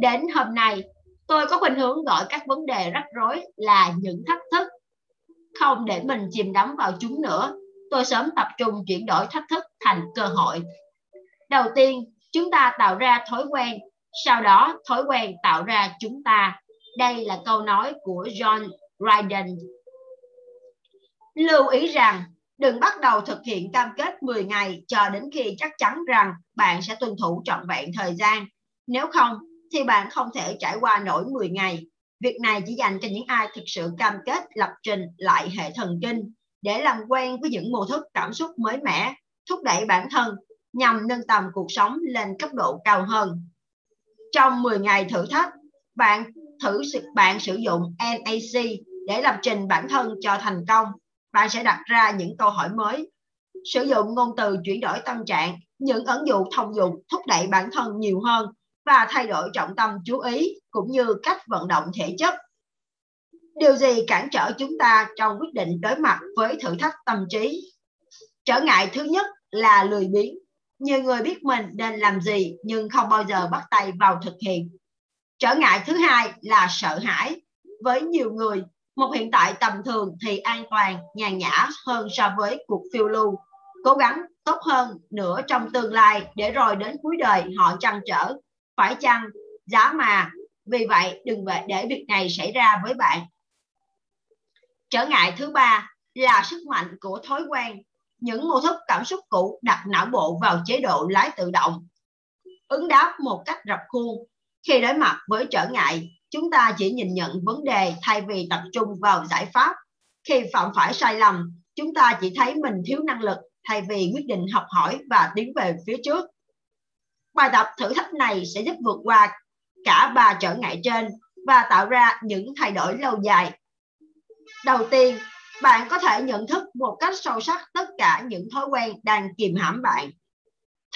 Đến hôm nay, tôi có khuynh hướng gọi các vấn đề rắc rối là những thách thức. Không để mình chìm đắm vào chúng nữa, tôi sớm tập trung chuyển đổi thách thức thành cơ hội. Đầu tiên, chúng ta tạo ra thói quen, sau đó thói quen tạo ra chúng ta. Đây là câu nói của John Ryden. Lưu ý rằng Đừng bắt đầu thực hiện cam kết 10 ngày cho đến khi chắc chắn rằng bạn sẽ tuân thủ trọn vẹn thời gian. Nếu không, thì bạn không thể trải qua nổi 10 ngày. Việc này chỉ dành cho những ai thực sự cam kết lập trình lại hệ thần kinh để làm quen với những mô thức cảm xúc mới mẻ, thúc đẩy bản thân nhằm nâng tầm cuộc sống lên cấp độ cao hơn. Trong 10 ngày thử thách, bạn thử bạn sử dụng NAC để lập trình bản thân cho thành công bạn sẽ đặt ra những câu hỏi mới. Sử dụng ngôn từ chuyển đổi tâm trạng, những ẩn dụ thông dụng thúc đẩy bản thân nhiều hơn và thay đổi trọng tâm chú ý cũng như cách vận động thể chất. Điều gì cản trở chúng ta trong quyết định đối mặt với thử thách tâm trí? Trở ngại thứ nhất là lười biếng. Nhiều người biết mình nên làm gì nhưng không bao giờ bắt tay vào thực hiện. Trở ngại thứ hai là sợ hãi. Với nhiều người một hiện tại tầm thường thì an toàn, nhàn nhã hơn so với cuộc phiêu lưu. Cố gắng tốt hơn nữa trong tương lai để rồi đến cuối đời họ trăn trở. Phải chăng giá mà? Vì vậy đừng để việc này xảy ra với bạn. Trở ngại thứ ba là sức mạnh của thói quen. Những mô thức cảm xúc cũ đặt não bộ vào chế độ lái tự động. Ứng đáp một cách rập khuôn. Khi đối mặt với trở ngại, chúng ta chỉ nhìn nhận vấn đề thay vì tập trung vào giải pháp. Khi phạm phải sai lầm, chúng ta chỉ thấy mình thiếu năng lực thay vì quyết định học hỏi và tiến về phía trước. Bài tập thử thách này sẽ giúp vượt qua cả ba trở ngại trên và tạo ra những thay đổi lâu dài. Đầu tiên, bạn có thể nhận thức một cách sâu sắc tất cả những thói quen đang kìm hãm bạn.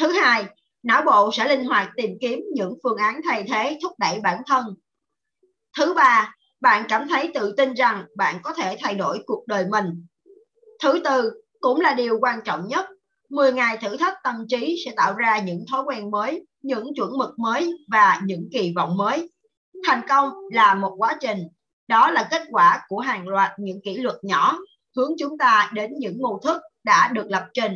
Thứ hai, não bộ sẽ linh hoạt tìm kiếm những phương án thay thế thúc đẩy bản thân. Thứ ba, bạn cảm thấy tự tin rằng bạn có thể thay đổi cuộc đời mình. Thứ tư, cũng là điều quan trọng nhất, 10 ngày thử thách tâm trí sẽ tạo ra những thói quen mới, những chuẩn mực mới và những kỳ vọng mới. Thành công là một quá trình, đó là kết quả của hàng loạt những kỷ luật nhỏ hướng chúng ta đến những mô thức đã được lập trình,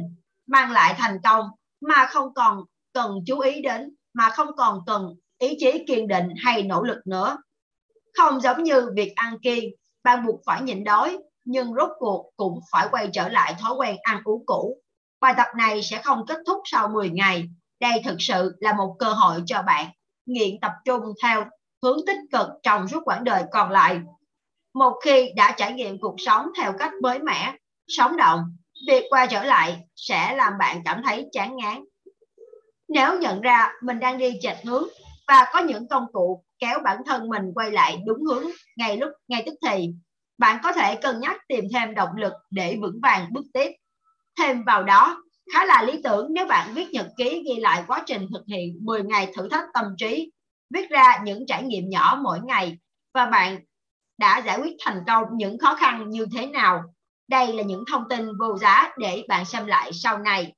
mang lại thành công mà không còn cần chú ý đến, mà không còn cần ý chí kiên định hay nỗ lực nữa. Không giống như việc ăn kiêng, bạn buộc phải nhịn đói, nhưng rốt cuộc cũng phải quay trở lại thói quen ăn uống cũ. Bài tập này sẽ không kết thúc sau 10 ngày. Đây thực sự là một cơ hội cho bạn nghiện tập trung theo hướng tích cực trong suốt quãng đời còn lại. Một khi đã trải nghiệm cuộc sống theo cách mới mẻ, sống động, việc quay trở lại sẽ làm bạn cảm thấy chán ngán. Nếu nhận ra mình đang đi chệch hướng và có những công cụ kéo bản thân mình quay lại đúng hướng ngay lúc, ngay tức thì. Bạn có thể cân nhắc tìm thêm động lực để vững vàng bước tiếp. Thêm vào đó, khá là lý tưởng nếu bạn viết nhật ký ghi lại quá trình thực hiện 10 ngày thử thách tâm trí. Viết ra những trải nghiệm nhỏ mỗi ngày và bạn đã giải quyết thành công những khó khăn như thế nào. Đây là những thông tin vô giá để bạn xem lại sau này.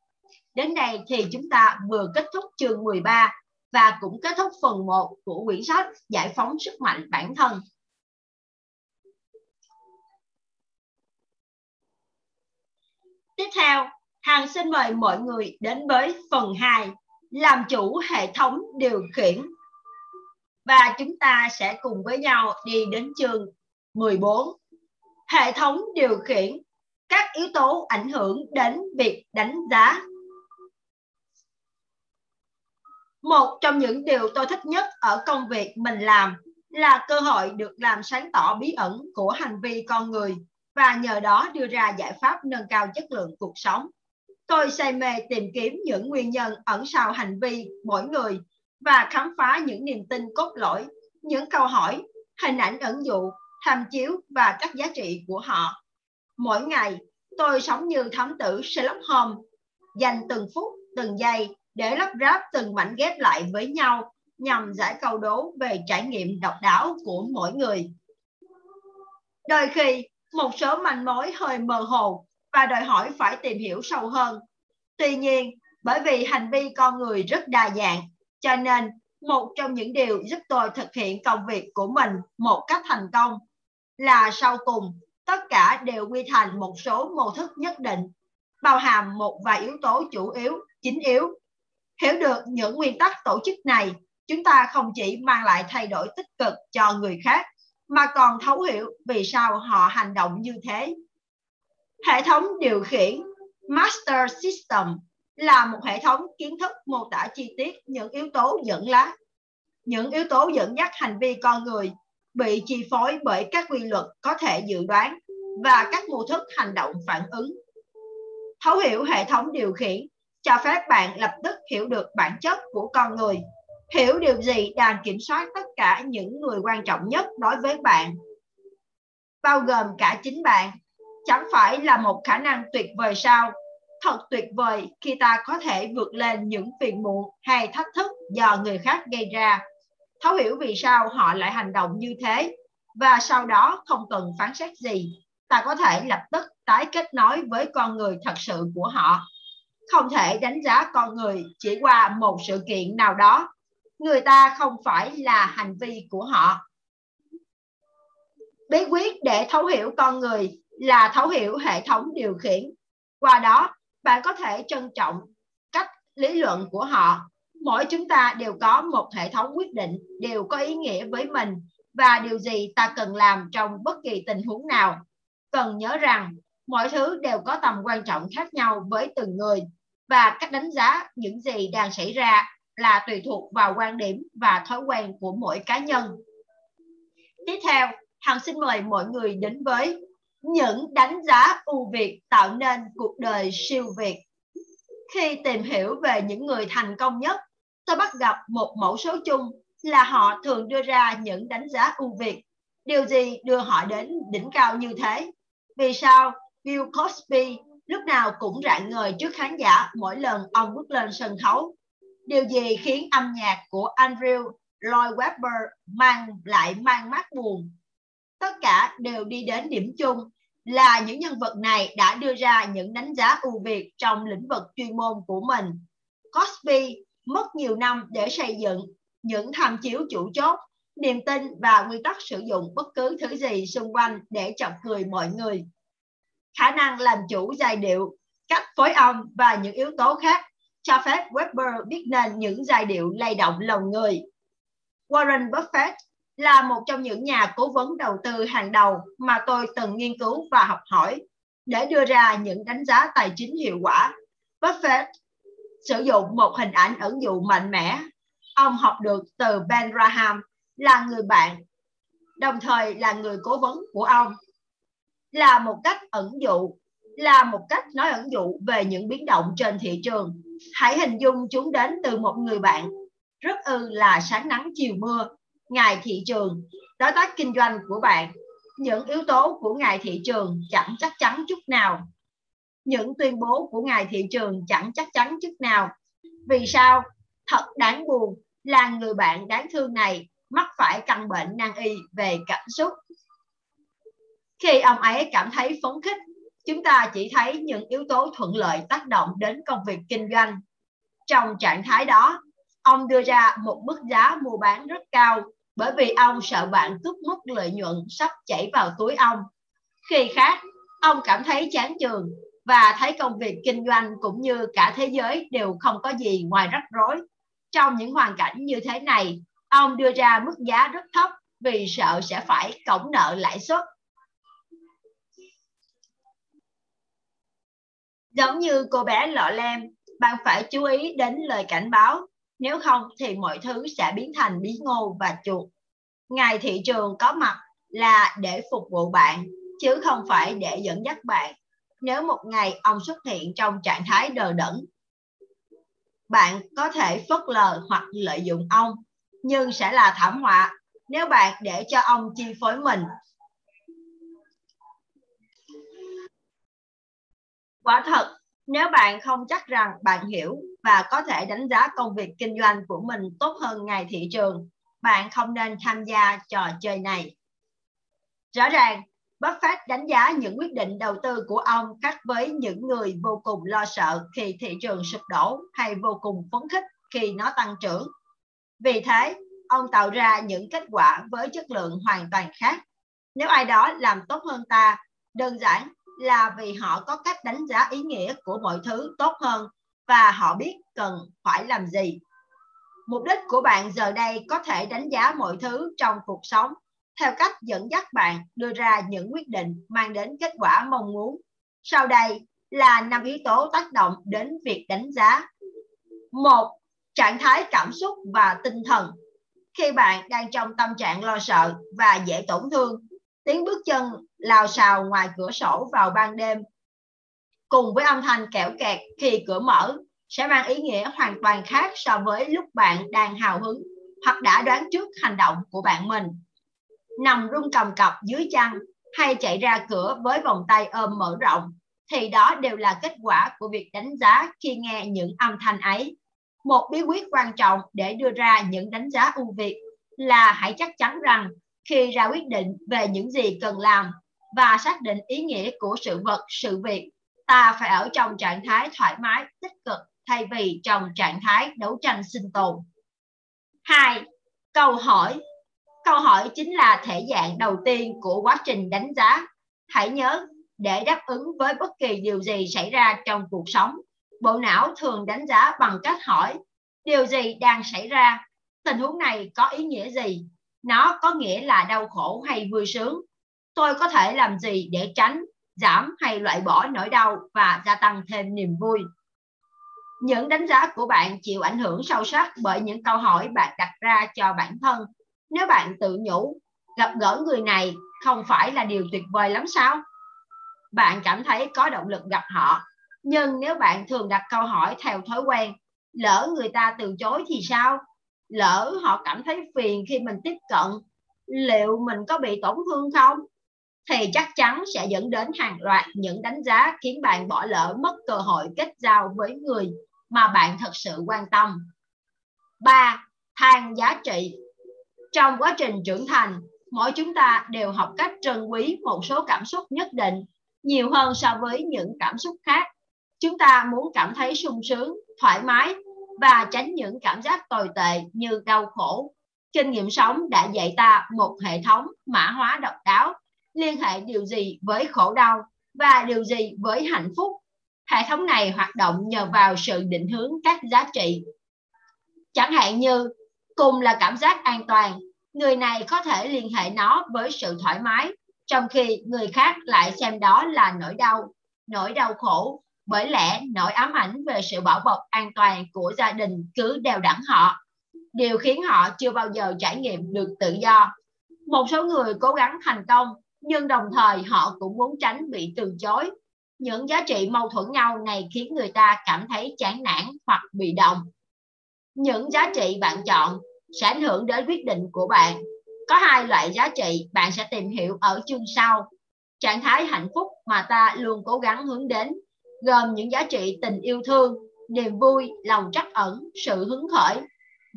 Đến đây thì chúng ta vừa kết thúc chương 13 và cũng kết thúc phần 1 của quyển sách Giải phóng sức mạnh bản thân. Tiếp theo, Hằng xin mời mọi người đến với phần 2, làm chủ hệ thống điều khiển. Và chúng ta sẽ cùng với nhau đi đến chương 14. Hệ thống điều khiển, các yếu tố ảnh hưởng đến việc đánh giá một trong những điều tôi thích nhất ở công việc mình làm là cơ hội được làm sáng tỏ bí ẩn của hành vi con người và nhờ đó đưa ra giải pháp nâng cao chất lượng cuộc sống. Tôi say mê tìm kiếm những nguyên nhân ẩn sau hành vi mỗi người và khám phá những niềm tin cốt lõi, những câu hỏi, hình ảnh ẩn dụ tham chiếu và các giá trị của họ. Mỗi ngày, tôi sống như thám tử Sherlock Holmes, dành từng phút, từng giây để lắp ráp từng mảnh ghép lại với nhau nhằm giải câu đố về trải nghiệm độc đáo của mỗi người. Đôi khi, một số manh mối hơi mơ hồ và đòi hỏi phải tìm hiểu sâu hơn. Tuy nhiên, bởi vì hành vi con người rất đa dạng, cho nên một trong những điều giúp tôi thực hiện công việc của mình một cách thành công là sau cùng tất cả đều quy thành một số mô thức nhất định, bao hàm một vài yếu tố chủ yếu, chính yếu. Hiểu được những nguyên tắc tổ chức này, chúng ta không chỉ mang lại thay đổi tích cực cho người khác, mà còn thấu hiểu vì sao họ hành động như thế. Hệ thống điều khiển Master System là một hệ thống kiến thức mô tả chi tiết những yếu tố dẫn lá, những yếu tố dẫn dắt hành vi con người bị chi phối bởi các quy luật có thể dự đoán và các mô thức hành động phản ứng. Thấu hiểu hệ thống điều khiển cho phép bạn lập tức hiểu được bản chất của con người, hiểu điều gì đang kiểm soát tất cả những người quan trọng nhất đối với bạn, bao gồm cả chính bạn. Chẳng phải là một khả năng tuyệt vời sao? Thật tuyệt vời khi ta có thể vượt lên những phiền muộn hay thách thức do người khác gây ra thấu hiểu vì sao họ lại hành động như thế và sau đó không cần phán xét gì ta có thể lập tức tái kết nối với con người thật sự của họ không thể đánh giá con người chỉ qua một sự kiện nào đó. Người ta không phải là hành vi của họ. Bí quyết để thấu hiểu con người là thấu hiểu hệ thống điều khiển. Qua đó, bạn có thể trân trọng cách lý luận của họ. Mỗi chúng ta đều có một hệ thống quyết định, đều có ý nghĩa với mình và điều gì ta cần làm trong bất kỳ tình huống nào. Cần nhớ rằng mọi thứ đều có tầm quan trọng khác nhau với từng người, và cách đánh giá những gì đang xảy ra là tùy thuộc vào quan điểm và thói quen của mỗi cá nhân tiếp theo, hằng xin mời mọi người đến với những đánh giá ưu việt tạo nên cuộc đời siêu việt khi tìm hiểu về những người thành công nhất, tôi bắt gặp một mẫu số chung là họ thường đưa ra những đánh giá ưu việt. Điều gì đưa họ đến đỉnh cao như thế? Vì sao Bill Cosby lúc nào cũng rạng ngời trước khán giả mỗi lần ông bước lên sân khấu? Điều gì khiến âm nhạc của Andrew Lloyd Webber mang lại mang mát buồn? Tất cả đều đi đến điểm chung là những nhân vật này đã đưa ra những đánh giá ưu việt trong lĩnh vực chuyên môn của mình. Cosby mất nhiều năm để xây dựng những tham chiếu chủ chốt, niềm tin và nguyên tắc sử dụng bất cứ thứ gì xung quanh để chọc cười mọi người. Khả năng làm chủ giai điệu, cách phối âm và những yếu tố khác cho phép Weber biết nên những giai điệu lay động lòng người. Warren Buffett là một trong những nhà cố vấn đầu tư hàng đầu mà tôi từng nghiên cứu và học hỏi để đưa ra những đánh giá tài chính hiệu quả. Buffett sử dụng một hình ảnh ẩn dụ mạnh mẽ. Ông học được từ Ben Graham là người bạn, đồng thời là người cố vấn của ông. Là một cách ẩn dụ, là một cách nói ẩn dụ về những biến động trên thị trường. Hãy hình dung chúng đến từ một người bạn, rất ư là sáng nắng chiều mưa, ngày thị trường, đối tác kinh doanh của bạn. Những yếu tố của ngày thị trường chẳng chắc chắn chút nào những tuyên bố của ngày thị trường chẳng chắc chắn chút nào. Vì sao? Thật đáng buồn là người bạn đáng thương này mắc phải căn bệnh nan y về cảm xúc. Khi ông ấy cảm thấy phấn khích, chúng ta chỉ thấy những yếu tố thuận lợi tác động đến công việc kinh doanh. Trong trạng thái đó, ông đưa ra một mức giá mua bán rất cao bởi vì ông sợ bạn cướp mất lợi nhuận sắp chảy vào túi ông. Khi khác, ông cảm thấy chán chường và thấy công việc kinh doanh cũng như cả thế giới đều không có gì ngoài rắc rối. Trong những hoàn cảnh như thế này, ông đưa ra mức giá rất thấp vì sợ sẽ phải cổng nợ lãi suất. Giống như cô bé lọ lem, bạn phải chú ý đến lời cảnh báo, nếu không thì mọi thứ sẽ biến thành bí ngô và chuột. Ngày thị trường có mặt là để phục vụ bạn, chứ không phải để dẫn dắt bạn nếu một ngày ông xuất hiện trong trạng thái đờ đẫn. Bạn có thể phớt lờ hoặc lợi dụng ông, nhưng sẽ là thảm họa nếu bạn để cho ông chi phối mình. Quả thật nếu bạn không chắc rằng bạn hiểu và có thể đánh giá công việc kinh doanh của mình tốt hơn ngày thị trường bạn không nên tham gia trò chơi này rõ ràng Buffett đánh giá những quyết định đầu tư của ông khác với những người vô cùng lo sợ khi thị trường sụp đổ hay vô cùng phấn khích khi nó tăng trưởng. Vì thế, ông tạo ra những kết quả với chất lượng hoàn toàn khác. Nếu ai đó làm tốt hơn ta, đơn giản là vì họ có cách đánh giá ý nghĩa của mọi thứ tốt hơn và họ biết cần phải làm gì. Mục đích của bạn giờ đây có thể đánh giá mọi thứ trong cuộc sống theo cách dẫn dắt bạn đưa ra những quyết định mang đến kết quả mong muốn. Sau đây là năm yếu tố tác động đến việc đánh giá. Một, trạng thái cảm xúc và tinh thần. Khi bạn đang trong tâm trạng lo sợ và dễ tổn thương, tiếng bước chân lào xào ngoài cửa sổ vào ban đêm cùng với âm thanh kẹo kẹt khi cửa mở, sẽ mang ý nghĩa hoàn toàn khác so với lúc bạn đang hào hứng hoặc đã đoán trước hành động của bạn mình nằm rung cầm cập dưới chăn hay chạy ra cửa với vòng tay ôm mở rộng thì đó đều là kết quả của việc đánh giá khi nghe những âm thanh ấy. Một bí quyết quan trọng để đưa ra những đánh giá ưu việt là hãy chắc chắn rằng khi ra quyết định về những gì cần làm và xác định ý nghĩa của sự vật, sự việc, ta phải ở trong trạng thái thoải mái, tích cực thay vì trong trạng thái đấu tranh sinh tồn. Hai, câu hỏi Câu hỏi chính là thể dạng đầu tiên của quá trình đánh giá. Hãy nhớ, để đáp ứng với bất kỳ điều gì xảy ra trong cuộc sống, bộ não thường đánh giá bằng cách hỏi điều gì đang xảy ra, tình huống này có ý nghĩa gì, nó có nghĩa là đau khổ hay vui sướng, tôi có thể làm gì để tránh, giảm hay loại bỏ nỗi đau và gia tăng thêm niềm vui. Những đánh giá của bạn chịu ảnh hưởng sâu sắc bởi những câu hỏi bạn đặt ra cho bản thân. Nếu bạn tự nhủ gặp gỡ người này không phải là điều tuyệt vời lắm sao? Bạn cảm thấy có động lực gặp họ. Nhưng nếu bạn thường đặt câu hỏi theo thói quen lỡ người ta từ chối thì sao? Lỡ họ cảm thấy phiền khi mình tiếp cận liệu mình có bị tổn thương không thì chắc chắn sẽ dẫn đến hàng loạt những đánh giá khiến bạn bỏ lỡ mất cơ hội kết giao với người mà bạn thật sự quan tâm. 3. Thang giá trị trong quá trình trưởng thành, mỗi chúng ta đều học cách trân quý một số cảm xúc nhất định nhiều hơn so với những cảm xúc khác. Chúng ta muốn cảm thấy sung sướng, thoải mái và tránh những cảm giác tồi tệ như đau khổ. Kinh nghiệm sống đã dạy ta một hệ thống mã hóa độc đáo, liên hệ điều gì với khổ đau và điều gì với hạnh phúc. Hệ thống này hoạt động nhờ vào sự định hướng các giá trị. Chẳng hạn như cùng là cảm giác an toàn người này có thể liên hệ nó với sự thoải mái trong khi người khác lại xem đó là nỗi đau nỗi đau khổ bởi lẽ nỗi ám ảnh về sự bảo bọc an toàn của gia đình cứ đeo đẳng họ điều khiến họ chưa bao giờ trải nghiệm được tự do một số người cố gắng thành công nhưng đồng thời họ cũng muốn tránh bị từ chối những giá trị mâu thuẫn nhau này khiến người ta cảm thấy chán nản hoặc bị động những giá trị bạn chọn sẽ ảnh hưởng đến quyết định của bạn. Có hai loại giá trị bạn sẽ tìm hiểu ở chương sau. Trạng thái hạnh phúc mà ta luôn cố gắng hướng đến, gồm những giá trị tình yêu thương, niềm vui, lòng trắc ẩn, sự hứng khởi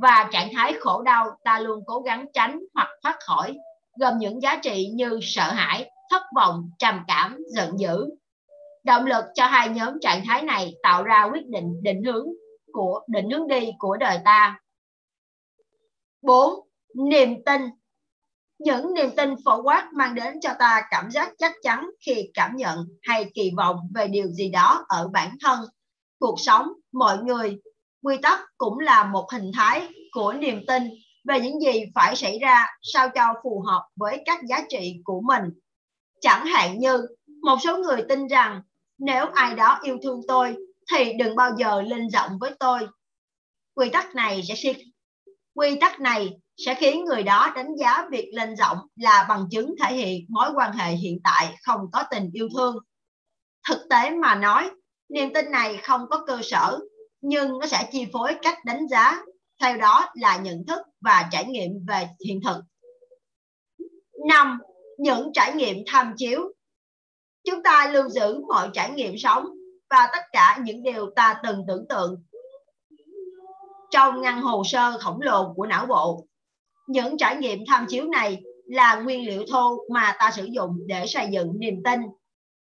và trạng thái khổ đau ta luôn cố gắng tránh hoặc thoát khỏi, gồm những giá trị như sợ hãi, thất vọng, trầm cảm, giận dữ. Động lực cho hai nhóm trạng thái này tạo ra quyết định định hướng của định hướng đi của đời ta 4. Niềm tin những niềm tin phổ quát mang đến cho ta cảm giác chắc chắn khi cảm nhận hay kỳ vọng về điều gì đó ở bản thân, cuộc sống, mọi người. Quy tắc cũng là một hình thái của niềm tin về những gì phải xảy ra sao cho phù hợp với các giá trị của mình. Chẳng hạn như một số người tin rằng nếu ai đó yêu thương tôi thì đừng bao giờ lên giọng với tôi. Quy tắc này sẽ Quy tắc này sẽ khiến người đó đánh giá việc lên giọng là bằng chứng thể hiện mối quan hệ hiện tại không có tình yêu thương. Thực tế mà nói, niềm tin này không có cơ sở, nhưng nó sẽ chi phối cách đánh giá, theo đó là nhận thức và trải nghiệm về hiện thực. 5. Những trải nghiệm tham chiếu Chúng ta lưu giữ mọi trải nghiệm sống, và tất cả những điều ta từng tưởng tượng trong ngăn hồ sơ khổng lồ của não bộ. Những trải nghiệm tham chiếu này là nguyên liệu thô mà ta sử dụng để xây dựng niềm tin,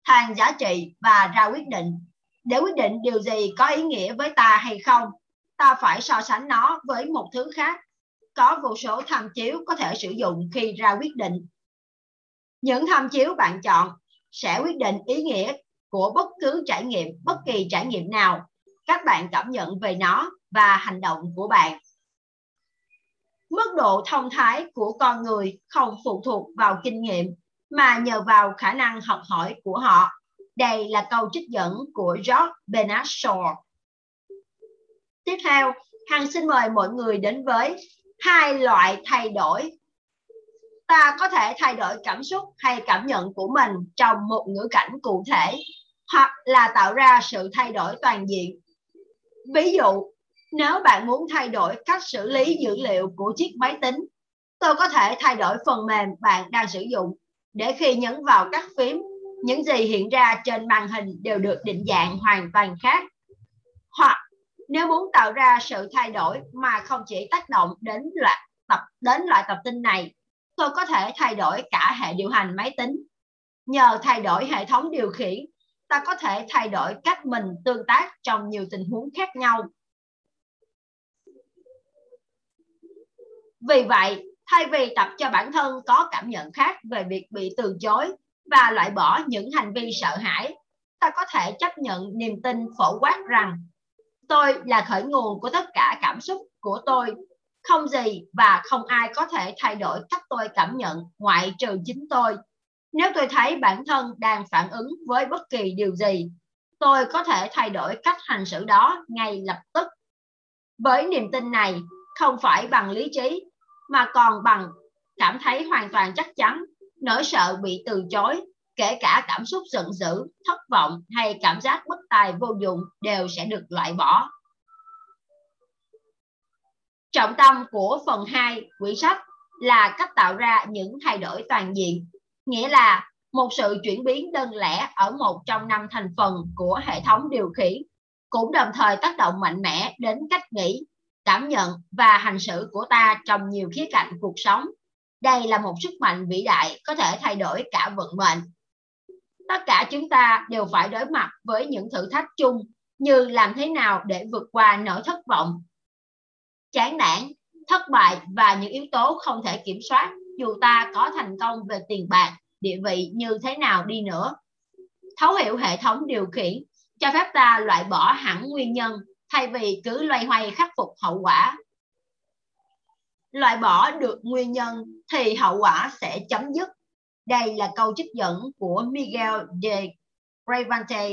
hàng giá trị và ra quyết định. Để quyết định điều gì có ý nghĩa với ta hay không, ta phải so sánh nó với một thứ khác. Có vô số tham chiếu có thể sử dụng khi ra quyết định. Những tham chiếu bạn chọn sẽ quyết định ý nghĩa của bất cứ trải nghiệm, bất kỳ trải nghiệm nào các bạn cảm nhận về nó và hành động của bạn. Mức độ thông thái của con người không phụ thuộc vào kinh nghiệm mà nhờ vào khả năng học hỏi của họ. Đây là câu trích dẫn của George Bernard Shaw. Tiếp theo, Hằng xin mời mọi người đến với hai loại thay đổi. Ta có thể thay đổi cảm xúc hay cảm nhận của mình trong một ngữ cảnh cụ thể hoặc là tạo ra sự thay đổi toàn diện. Ví dụ, nếu bạn muốn thay đổi cách xử lý dữ liệu của chiếc máy tính, tôi có thể thay đổi phần mềm bạn đang sử dụng để khi nhấn vào các phím, những gì hiện ra trên màn hình đều được định dạng hoàn toàn khác. Hoặc nếu muốn tạo ra sự thay đổi mà không chỉ tác động đến loại tập đến loại tập tin này, tôi có thể thay đổi cả hệ điều hành máy tính. Nhờ thay đổi hệ thống điều khiển, ta có thể thay đổi cách mình tương tác trong nhiều tình huống khác nhau Vì vậy, thay vì tập cho bản thân có cảm nhận khác về việc bị từ chối và loại bỏ những hành vi sợ hãi, ta có thể chấp nhận niềm tin phổ quát rằng tôi là khởi nguồn của tất cả cảm xúc của tôi, không gì và không ai có thể thay đổi cách tôi cảm nhận ngoại trừ chính tôi. Nếu tôi thấy bản thân đang phản ứng với bất kỳ điều gì, tôi có thể thay đổi cách hành xử đó ngay lập tức. Với niềm tin này, không phải bằng lý trí mà còn bằng cảm thấy hoàn toàn chắc chắn, nỗi sợ bị từ chối, kể cả cảm xúc giận dữ, thất vọng hay cảm giác bất tài vô dụng đều sẽ được loại bỏ. Trọng tâm của phần 2 quyển sách là cách tạo ra những thay đổi toàn diện, nghĩa là một sự chuyển biến đơn lẻ ở một trong năm thành phần của hệ thống điều khiển, cũng đồng thời tác động mạnh mẽ đến cách nghĩ, cảm nhận và hành xử của ta trong nhiều khía cạnh cuộc sống. Đây là một sức mạnh vĩ đại có thể thay đổi cả vận mệnh. Tất cả chúng ta đều phải đối mặt với những thử thách chung như làm thế nào để vượt qua nỗi thất vọng, chán nản, thất bại và những yếu tố không thể kiểm soát dù ta có thành công về tiền bạc, địa vị như thế nào đi nữa. Thấu hiểu hệ thống điều khiển cho phép ta loại bỏ hẳn nguyên nhân thay vì cứ loay hoay khắc phục hậu quả. Loại bỏ được nguyên nhân thì hậu quả sẽ chấm dứt. Đây là câu trích dẫn của Miguel de Bravante.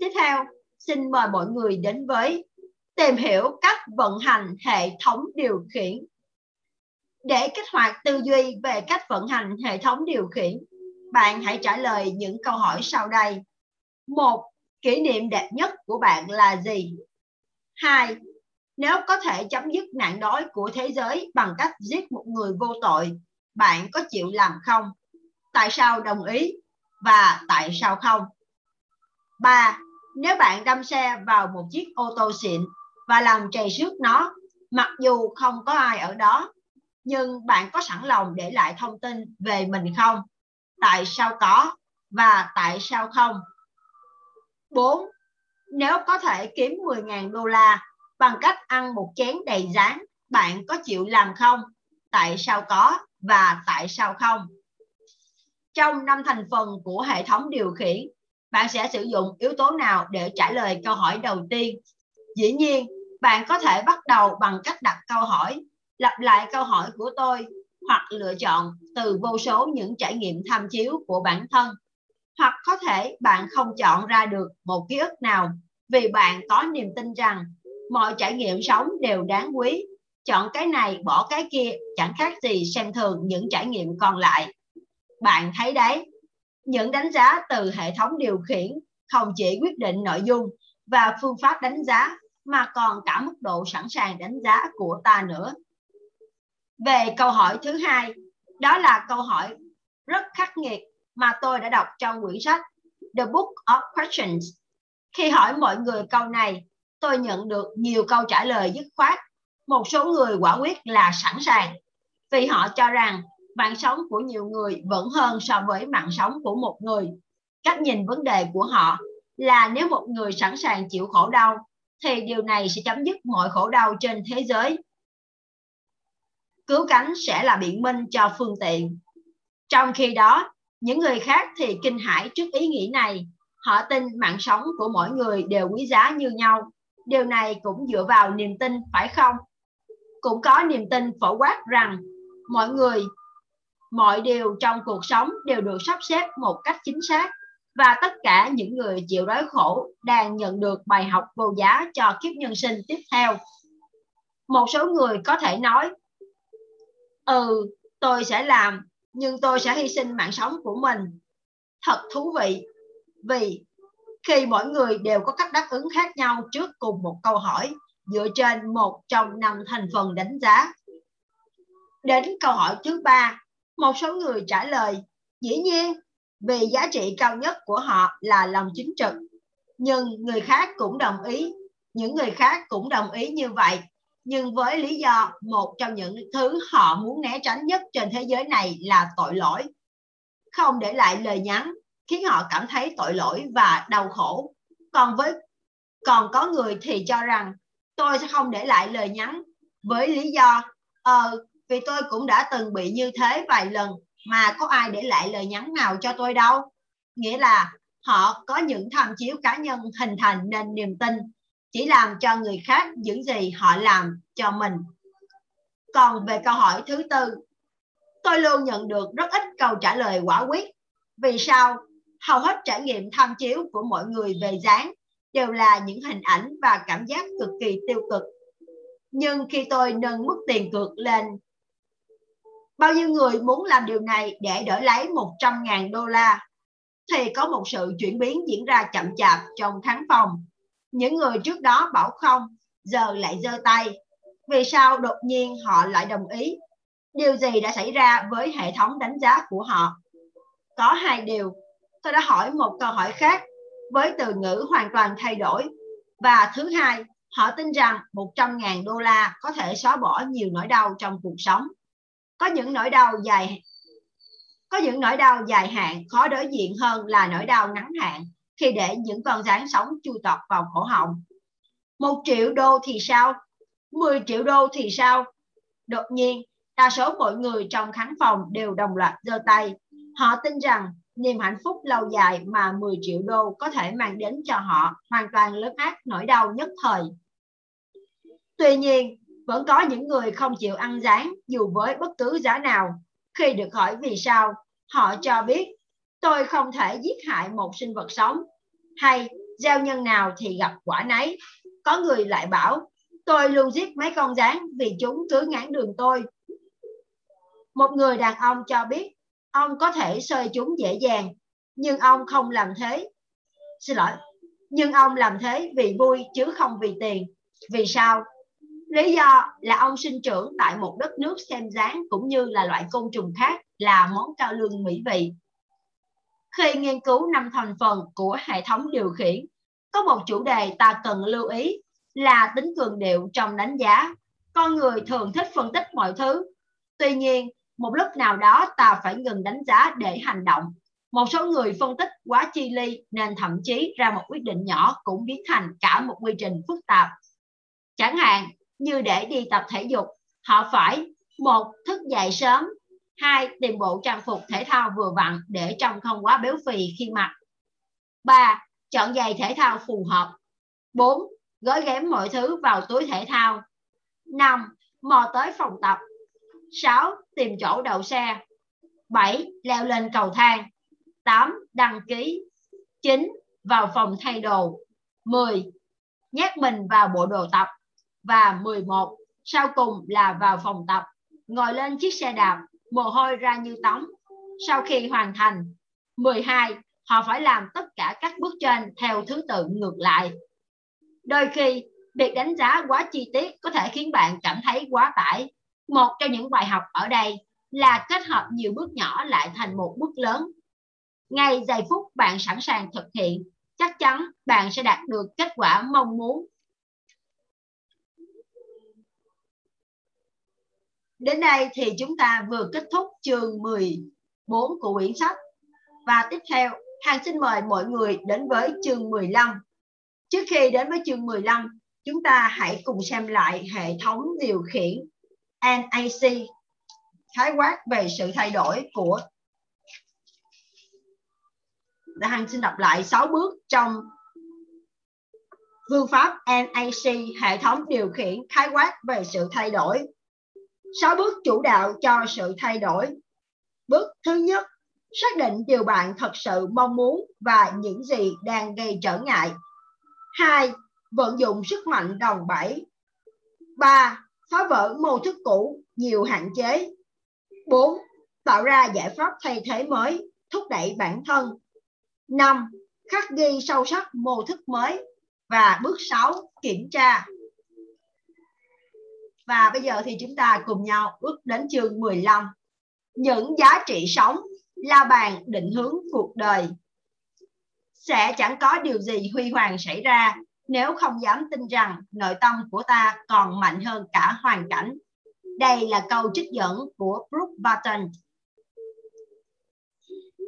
Tiếp theo, xin mời mọi người đến với tìm hiểu cách vận hành hệ thống điều khiển. Để kích hoạt tư duy về cách vận hành hệ thống điều khiển, bạn hãy trả lời những câu hỏi sau đây. Một, kỷ niệm đẹp nhất của bạn là gì? Hai, nếu có thể chấm dứt nạn đói của thế giới bằng cách giết một người vô tội, bạn có chịu làm không? Tại sao đồng ý? Và tại sao không? Ba, nếu bạn đâm xe vào một chiếc ô tô xịn và làm trầy xước nó, mặc dù không có ai ở đó, nhưng bạn có sẵn lòng để lại thông tin về mình không? Tại sao có? Và tại sao không? 4. Nếu có thể kiếm 10.000 đô la bằng cách ăn một chén đầy rán, bạn có chịu làm không? Tại sao có và tại sao không? Trong năm thành phần của hệ thống điều khiển, bạn sẽ sử dụng yếu tố nào để trả lời câu hỏi đầu tiên? Dĩ nhiên, bạn có thể bắt đầu bằng cách đặt câu hỏi, lặp lại câu hỏi của tôi hoặc lựa chọn từ vô số những trải nghiệm tham chiếu của bản thân hoặc có thể bạn không chọn ra được một ký ức nào vì bạn có niềm tin rằng mọi trải nghiệm sống đều đáng quý. Chọn cái này, bỏ cái kia, chẳng khác gì xem thường những trải nghiệm còn lại. Bạn thấy đấy, những đánh giá từ hệ thống điều khiển không chỉ quyết định nội dung và phương pháp đánh giá mà còn cả mức độ sẵn sàng đánh giá của ta nữa. Về câu hỏi thứ hai, đó là câu hỏi rất khắc nghiệt mà tôi đã đọc trong quyển sách The Book of Questions. Khi hỏi mọi người câu này, tôi nhận được nhiều câu trả lời dứt khoát. Một số người quả quyết là sẵn sàng, vì họ cho rằng mạng sống của nhiều người vẫn hơn so với mạng sống của một người. Cách nhìn vấn đề của họ là nếu một người sẵn sàng chịu khổ đau, thì điều này sẽ chấm dứt mọi khổ đau trên thế giới. Cứu cánh sẽ là biện minh cho phương tiện. Trong khi đó, những người khác thì kinh hãi trước ý nghĩ này. Họ tin mạng sống của mỗi người đều quý giá như nhau. Điều này cũng dựa vào niềm tin, phải không? Cũng có niềm tin phổ quát rằng mọi người, mọi điều trong cuộc sống đều được sắp xếp một cách chính xác và tất cả những người chịu đói khổ đang nhận được bài học vô giá cho kiếp nhân sinh tiếp theo. Một số người có thể nói, ừ, tôi sẽ làm nhưng tôi sẽ hy sinh mạng sống của mình. Thật thú vị, vì khi mỗi người đều có cách đáp ứng khác nhau trước cùng một câu hỏi dựa trên một trong năm thành phần đánh giá. Đến câu hỏi thứ ba, một số người trả lời, dĩ nhiên, vì giá trị cao nhất của họ là lòng chính trực. Nhưng người khác cũng đồng ý, những người khác cũng đồng ý như vậy nhưng với lý do một trong những thứ họ muốn né tránh nhất trên thế giới này là tội lỗi. Không để lại lời nhắn khiến họ cảm thấy tội lỗi và đau khổ. Còn với, còn có người thì cho rằng, tôi sẽ không để lại lời nhắn với lý do ờ vì tôi cũng đã từng bị như thế vài lần, mà có ai để lại lời nhắn nào cho tôi đâu. Nghĩa là họ có những tham chiếu cá nhân hình thành nên niềm tin chỉ làm cho người khác những gì họ làm cho mình. Còn về câu hỏi thứ tư, tôi luôn nhận được rất ít câu trả lời quả quyết. Vì sao? Hầu hết trải nghiệm tham chiếu của mọi người về dáng đều là những hình ảnh và cảm giác cực kỳ tiêu cực. Nhưng khi tôi nâng mức tiền cược lên, bao nhiêu người muốn làm điều này để đổi lấy 100.000 đô la, thì có một sự chuyển biến diễn ra chậm chạp trong khán phòng những người trước đó bảo không, giờ lại giơ tay. Vì sao đột nhiên họ lại đồng ý? Điều gì đã xảy ra với hệ thống đánh giá của họ? Có hai điều. Tôi đã hỏi một câu hỏi khác với từ ngữ hoàn toàn thay đổi. Và thứ hai, họ tin rằng 100.000 đô la có thể xóa bỏ nhiều nỗi đau trong cuộc sống. Có những nỗi đau dài, có những nỗi đau dài hạn khó đối diện hơn là nỗi đau ngắn hạn khi để những con rắn sống chui tọt vào cổ họng. Một triệu đô thì sao? 10 triệu đô thì sao? Đột nhiên, đa số mọi người trong khán phòng đều đồng loạt giơ tay. Họ tin rằng niềm hạnh phúc lâu dài mà 10 triệu đô có thể mang đến cho họ hoàn toàn lớn ác nỗi đau nhất thời. Tuy nhiên, vẫn có những người không chịu ăn rán dù với bất cứ giá nào. Khi được hỏi vì sao, họ cho biết tôi không thể giết hại một sinh vật sống. Hay, gieo nhân nào thì gặp quả nấy. Có người lại bảo, tôi luôn giết mấy con rắn vì chúng cứ ngán đường tôi. Một người đàn ông cho biết, ông có thể sơi chúng dễ dàng, nhưng ông không làm thế. Xin lỗi, nhưng ông làm thế vì vui chứ không vì tiền. Vì sao? Lý do là ông sinh trưởng tại một đất nước xem dáng cũng như là loại côn trùng khác là món cao lương mỹ vị khi nghiên cứu năm thành phần của hệ thống điều khiển, có một chủ đề ta cần lưu ý là tính cường điệu trong đánh giá. Con người thường thích phân tích mọi thứ. Tuy nhiên, một lúc nào đó ta phải ngừng đánh giá để hành động. Một số người phân tích quá chi ly nên thậm chí ra một quyết định nhỏ cũng biến thành cả một quy trình phức tạp. Chẳng hạn như để đi tập thể dục, họ phải một thức dậy sớm hai tìm bộ trang phục thể thao vừa vặn để trông không quá béo phì khi mặc. Ba chọn giày thể thao phù hợp. Bốn gói ghém mọi thứ vào túi thể thao. Năm mò tới phòng tập. Sáu tìm chỗ đậu xe. Bảy leo lên cầu thang. Tám đăng ký. Chín vào phòng thay đồ. 10. Nhét mình vào bộ đồ tập. Và 11. Sau cùng là vào phòng tập, ngồi lên chiếc xe đạp mồ hôi ra như tắm. Sau khi hoàn thành 12, họ phải làm tất cả các bước trên theo thứ tự ngược lại. Đôi khi, việc đánh giá quá chi tiết có thể khiến bạn cảm thấy quá tải. Một trong những bài học ở đây là kết hợp nhiều bước nhỏ lại thành một bước lớn. ngay giây phút bạn sẵn sàng thực hiện chắc chắn bạn sẽ đạt được kết quả mong muốn Đến đây thì chúng ta vừa kết thúc chương 14 của quyển sách. Và tiếp theo, Hàng xin mời mọi người đến với chương 15. Trước khi đến với chương 15, chúng ta hãy cùng xem lại hệ thống điều khiển NAC khái quát về sự thay đổi của Hàng xin đọc lại 6 bước trong phương pháp NAC hệ thống điều khiển khái quát về sự thay đổi sáu bước chủ đạo cho sự thay đổi. Bước thứ nhất, xác định điều bạn thật sự mong muốn và những gì đang gây trở ngại. Hai, vận dụng sức mạnh đòn bẩy. Ba, phá vỡ mô thức cũ, nhiều hạn chế. Bốn, tạo ra giải pháp thay thế mới, thúc đẩy bản thân. Năm, khắc ghi sâu sắc mô thức mới. Và bước 6 kiểm tra và bây giờ thì chúng ta cùng nhau bước đến chương 15. Những giá trị sống là bàn định hướng cuộc đời. Sẽ chẳng có điều gì huy hoàng xảy ra nếu không dám tin rằng nội tâm của ta còn mạnh hơn cả hoàn cảnh. Đây là câu trích dẫn của Brooke Barton.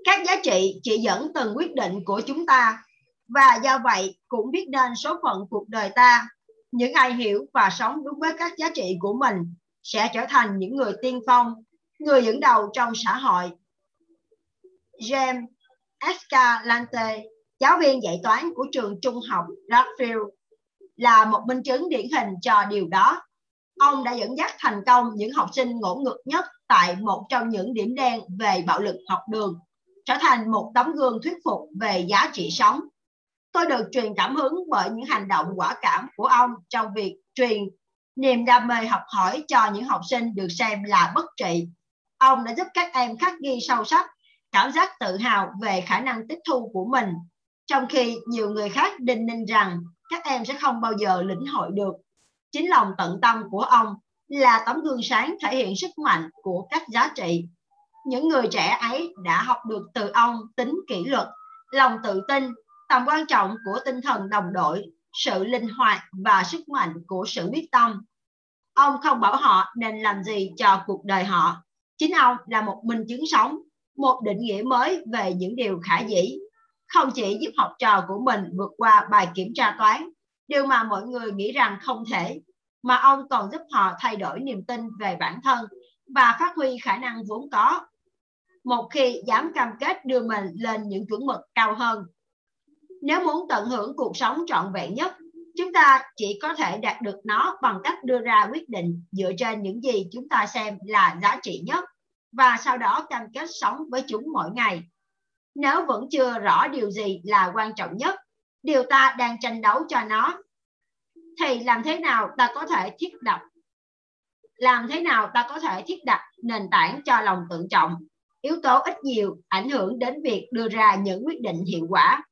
Các giá trị chỉ dẫn từng quyết định của chúng ta, và do vậy cũng biết nên số phận cuộc đời ta những ai hiểu và sống đúng với các giá trị của mình sẽ trở thành những người tiên phong, người dẫn đầu trong xã hội. James Escalante, giáo viên dạy toán của trường trung học Rockfield, là một minh chứng điển hình cho điều đó. Ông đã dẫn dắt thành công những học sinh ngỗ ngược nhất tại một trong những điểm đen về bạo lực học đường, trở thành một tấm gương thuyết phục về giá trị sống Tôi được truyền cảm hứng bởi những hành động quả cảm của ông trong việc truyền niềm đam mê học hỏi cho những học sinh được xem là bất trị. Ông đã giúp các em khắc ghi sâu sắc cảm giác tự hào về khả năng tiếp thu của mình, trong khi nhiều người khác đinh ninh rằng các em sẽ không bao giờ lĩnh hội được. Chính lòng tận tâm của ông là tấm gương sáng thể hiện sức mạnh của các giá trị. Những người trẻ ấy đã học được từ ông tính kỷ luật, lòng tự tin tầm quan trọng của tinh thần đồng đội, sự linh hoạt và sức mạnh của sự quyết tâm. Ông không bảo họ nên làm gì cho cuộc đời họ. Chính ông là một minh chứng sống, một định nghĩa mới về những điều khả dĩ. Không chỉ giúp học trò của mình vượt qua bài kiểm tra toán, điều mà mọi người nghĩ rằng không thể, mà ông còn giúp họ thay đổi niềm tin về bản thân và phát huy khả năng vốn có. Một khi dám cam kết đưa mình lên những chuẩn mực cao hơn, nếu muốn tận hưởng cuộc sống trọn vẹn nhất, chúng ta chỉ có thể đạt được nó bằng cách đưa ra quyết định dựa trên những gì chúng ta xem là giá trị nhất và sau đó cam kết sống với chúng mỗi ngày. Nếu vẫn chưa rõ điều gì là quan trọng nhất, điều ta đang tranh đấu cho nó, thì làm thế nào ta có thể thiết đặt làm thế nào ta có thể thiết đặt nền tảng cho lòng tự trọng yếu tố ít nhiều ảnh hưởng đến việc đưa ra những quyết định hiệu quả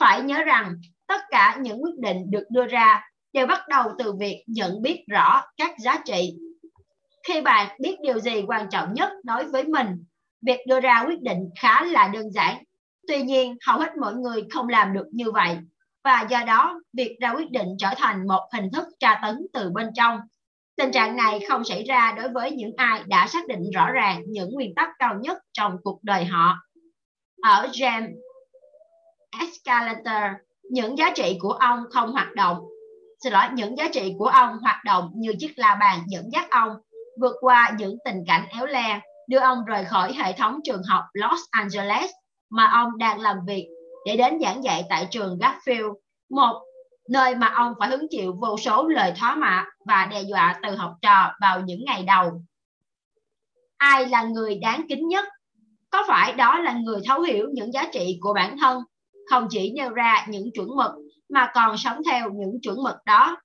phải nhớ rằng tất cả những quyết định được đưa ra đều bắt đầu từ việc nhận biết rõ các giá trị. Khi bạn biết điều gì quan trọng nhất đối với mình, việc đưa ra quyết định khá là đơn giản. Tuy nhiên, hầu hết mọi người không làm được như vậy và do đó việc ra quyết định trở thành một hình thức tra tấn từ bên trong. Tình trạng này không xảy ra đối với những ai đã xác định rõ ràng những nguyên tắc cao nhất trong cuộc đời họ. Ở James Escalator, những giá trị của ông không hoạt động. Xin lỗi, những giá trị của ông hoạt động như chiếc la bàn dẫn dắt ông vượt qua những tình cảnh éo le, đưa ông rời khỏi hệ thống trường học Los Angeles mà ông đang làm việc để đến giảng dạy tại trường Garfield, một nơi mà ông phải hứng chịu vô số lời thóa mạ và đe dọa từ học trò vào những ngày đầu. Ai là người đáng kính nhất? Có phải đó là người thấu hiểu những giá trị của bản thân không chỉ nêu ra những chuẩn mực mà còn sống theo những chuẩn mực đó.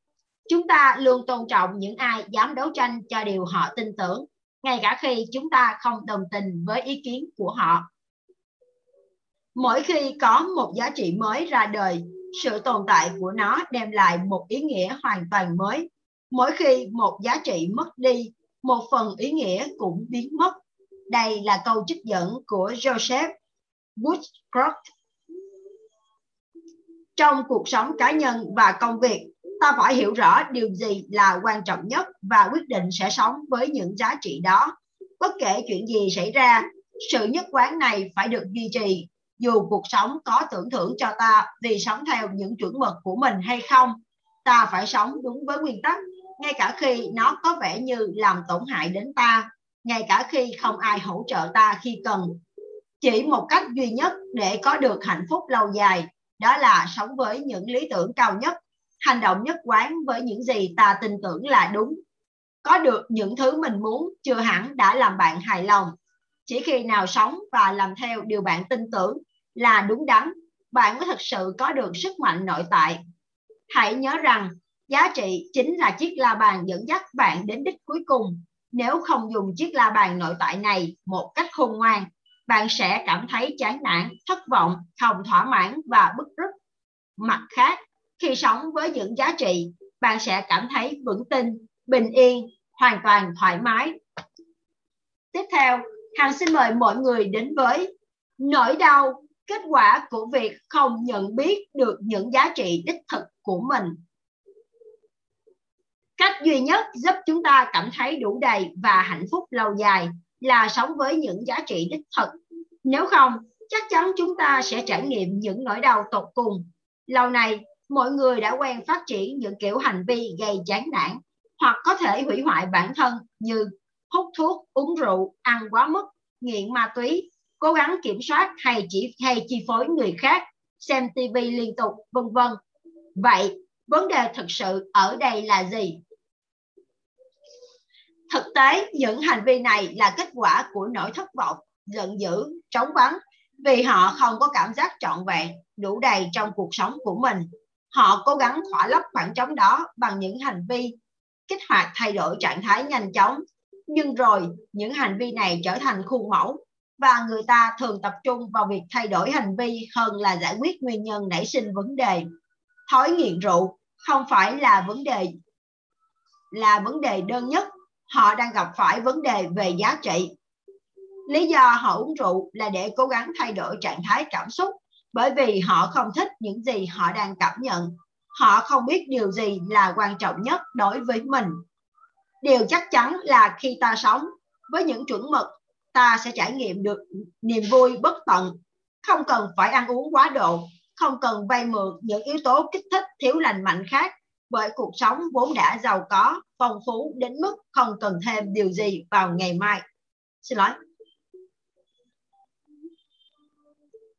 Chúng ta luôn tôn trọng những ai dám đấu tranh cho điều họ tin tưởng, ngay cả khi chúng ta không đồng tình với ý kiến của họ. Mỗi khi có một giá trị mới ra đời, sự tồn tại của nó đem lại một ý nghĩa hoàn toàn mới. Mỗi khi một giá trị mất đi, một phần ý nghĩa cũng biến mất. Đây là câu trích dẫn của Joseph Woodcroft. Trong cuộc sống cá nhân và công việc, ta phải hiểu rõ điều gì là quan trọng nhất và quyết định sẽ sống với những giá trị đó. Bất kể chuyện gì xảy ra, sự nhất quán này phải được duy trì. Dù cuộc sống có tưởng thưởng cho ta vì sống theo những chuẩn mực của mình hay không ta phải sống đúng với nguyên tắc. Ngay cả khi nó có vẻ như làm tổn hại đến ta ngay cả khi không ai hỗ trợ ta khi cần. Chỉ một cách duy nhất để có được hạnh phúc lâu dài đó là sống với những lý tưởng cao nhất, hành động nhất quán với những gì ta tin tưởng là đúng. Có được những thứ mình muốn, chưa hẳn đã làm bạn hài lòng. Chỉ khi nào sống và làm theo điều bạn tin tưởng là đúng đắn, bạn mới thực sự có được sức mạnh nội tại. Hãy nhớ rằng, giá trị chính là chiếc la bàn dẫn dắt bạn đến đích cuối cùng. Nếu không dùng chiếc la bàn nội tại này một cách khôn ngoan bạn sẽ cảm thấy chán nản, thất vọng, không thỏa mãn và bức rứt. Mặt khác, khi sống với những giá trị, bạn sẽ cảm thấy vững tin, bình yên, hoàn toàn thoải mái. Tiếp theo, hằng xin mời mọi người đến với nỗi đau, kết quả của việc không nhận biết được những giá trị đích thực của mình. Cách duy nhất giúp chúng ta cảm thấy đủ đầy và hạnh phúc lâu dài là sống với những giá trị đích thực. Nếu không, chắc chắn chúng ta sẽ trải nghiệm những nỗi đau tột cùng. Lâu nay, mọi người đã quen phát triển những kiểu hành vi gây chán nản hoặc có thể hủy hoại bản thân như hút thuốc, uống rượu, ăn quá mức, nghiện ma túy, cố gắng kiểm soát hay chỉ, hay chi phối người khác, xem TV liên tục, vân vân. Vậy, vấn đề thực sự ở đây là gì? Thực tế những hành vi này là kết quả của nỗi thất vọng giận dữ trống vắng vì họ không có cảm giác trọn vẹn đủ đầy trong cuộc sống của mình. Họ cố gắng khỏa lấp khoảng trống đó bằng những hành vi kích hoạt thay đổi trạng thái nhanh chóng. Nhưng rồi những hành vi này trở thành khuôn mẫu và người ta thường tập trung vào việc thay đổi hành vi hơn là giải quyết nguyên nhân nảy sinh vấn đề. Thói nghiện rượu không phải là vấn đề là vấn đề đơn nhất, họ đang gặp phải vấn đề về giá trị. Lý do họ uống rượu là để cố gắng thay đổi trạng thái cảm xúc, bởi vì họ không thích những gì họ đang cảm nhận. Họ không biết điều gì là quan trọng nhất đối với mình. Điều chắc chắn là khi ta sống với những chuẩn mực, ta sẽ trải nghiệm được niềm vui bất tận không cần phải ăn uống quá độ, không cần vay mượn những yếu tố kích thích thiếu lành mạnh khác bởi cuộc sống vốn đã giàu có, phong phú đến mức không cần thêm điều gì vào ngày mai. Xin lỗi.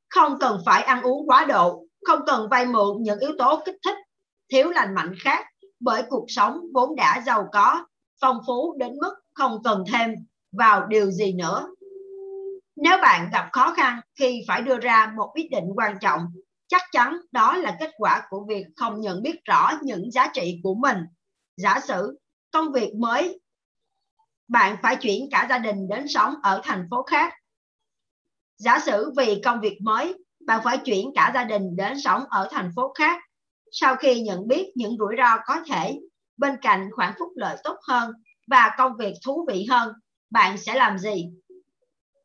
Không cần phải ăn uống quá độ, không cần vay mượn những yếu tố kích thích, thiếu lành mạnh khác. Bởi cuộc sống vốn đã giàu có, phong phú đến mức không cần thêm vào điều gì nữa. Nếu bạn gặp khó khăn khi phải đưa ra một quyết định quan trọng chắc chắn đó là kết quả của việc không nhận biết rõ những giá trị của mình giả sử, công việc mới, bạn phải chuyển cả gia đình đến sống ở thành phố khác giả sử vì công việc mới, bạn phải chuyển cả gia đình đến sống ở thành phố khác sau khi nhận biết những rủi ro có thể, bên cạnh khoản phúc lợi tốt hơn và công việc thú vị hơn, bạn sẽ làm gì?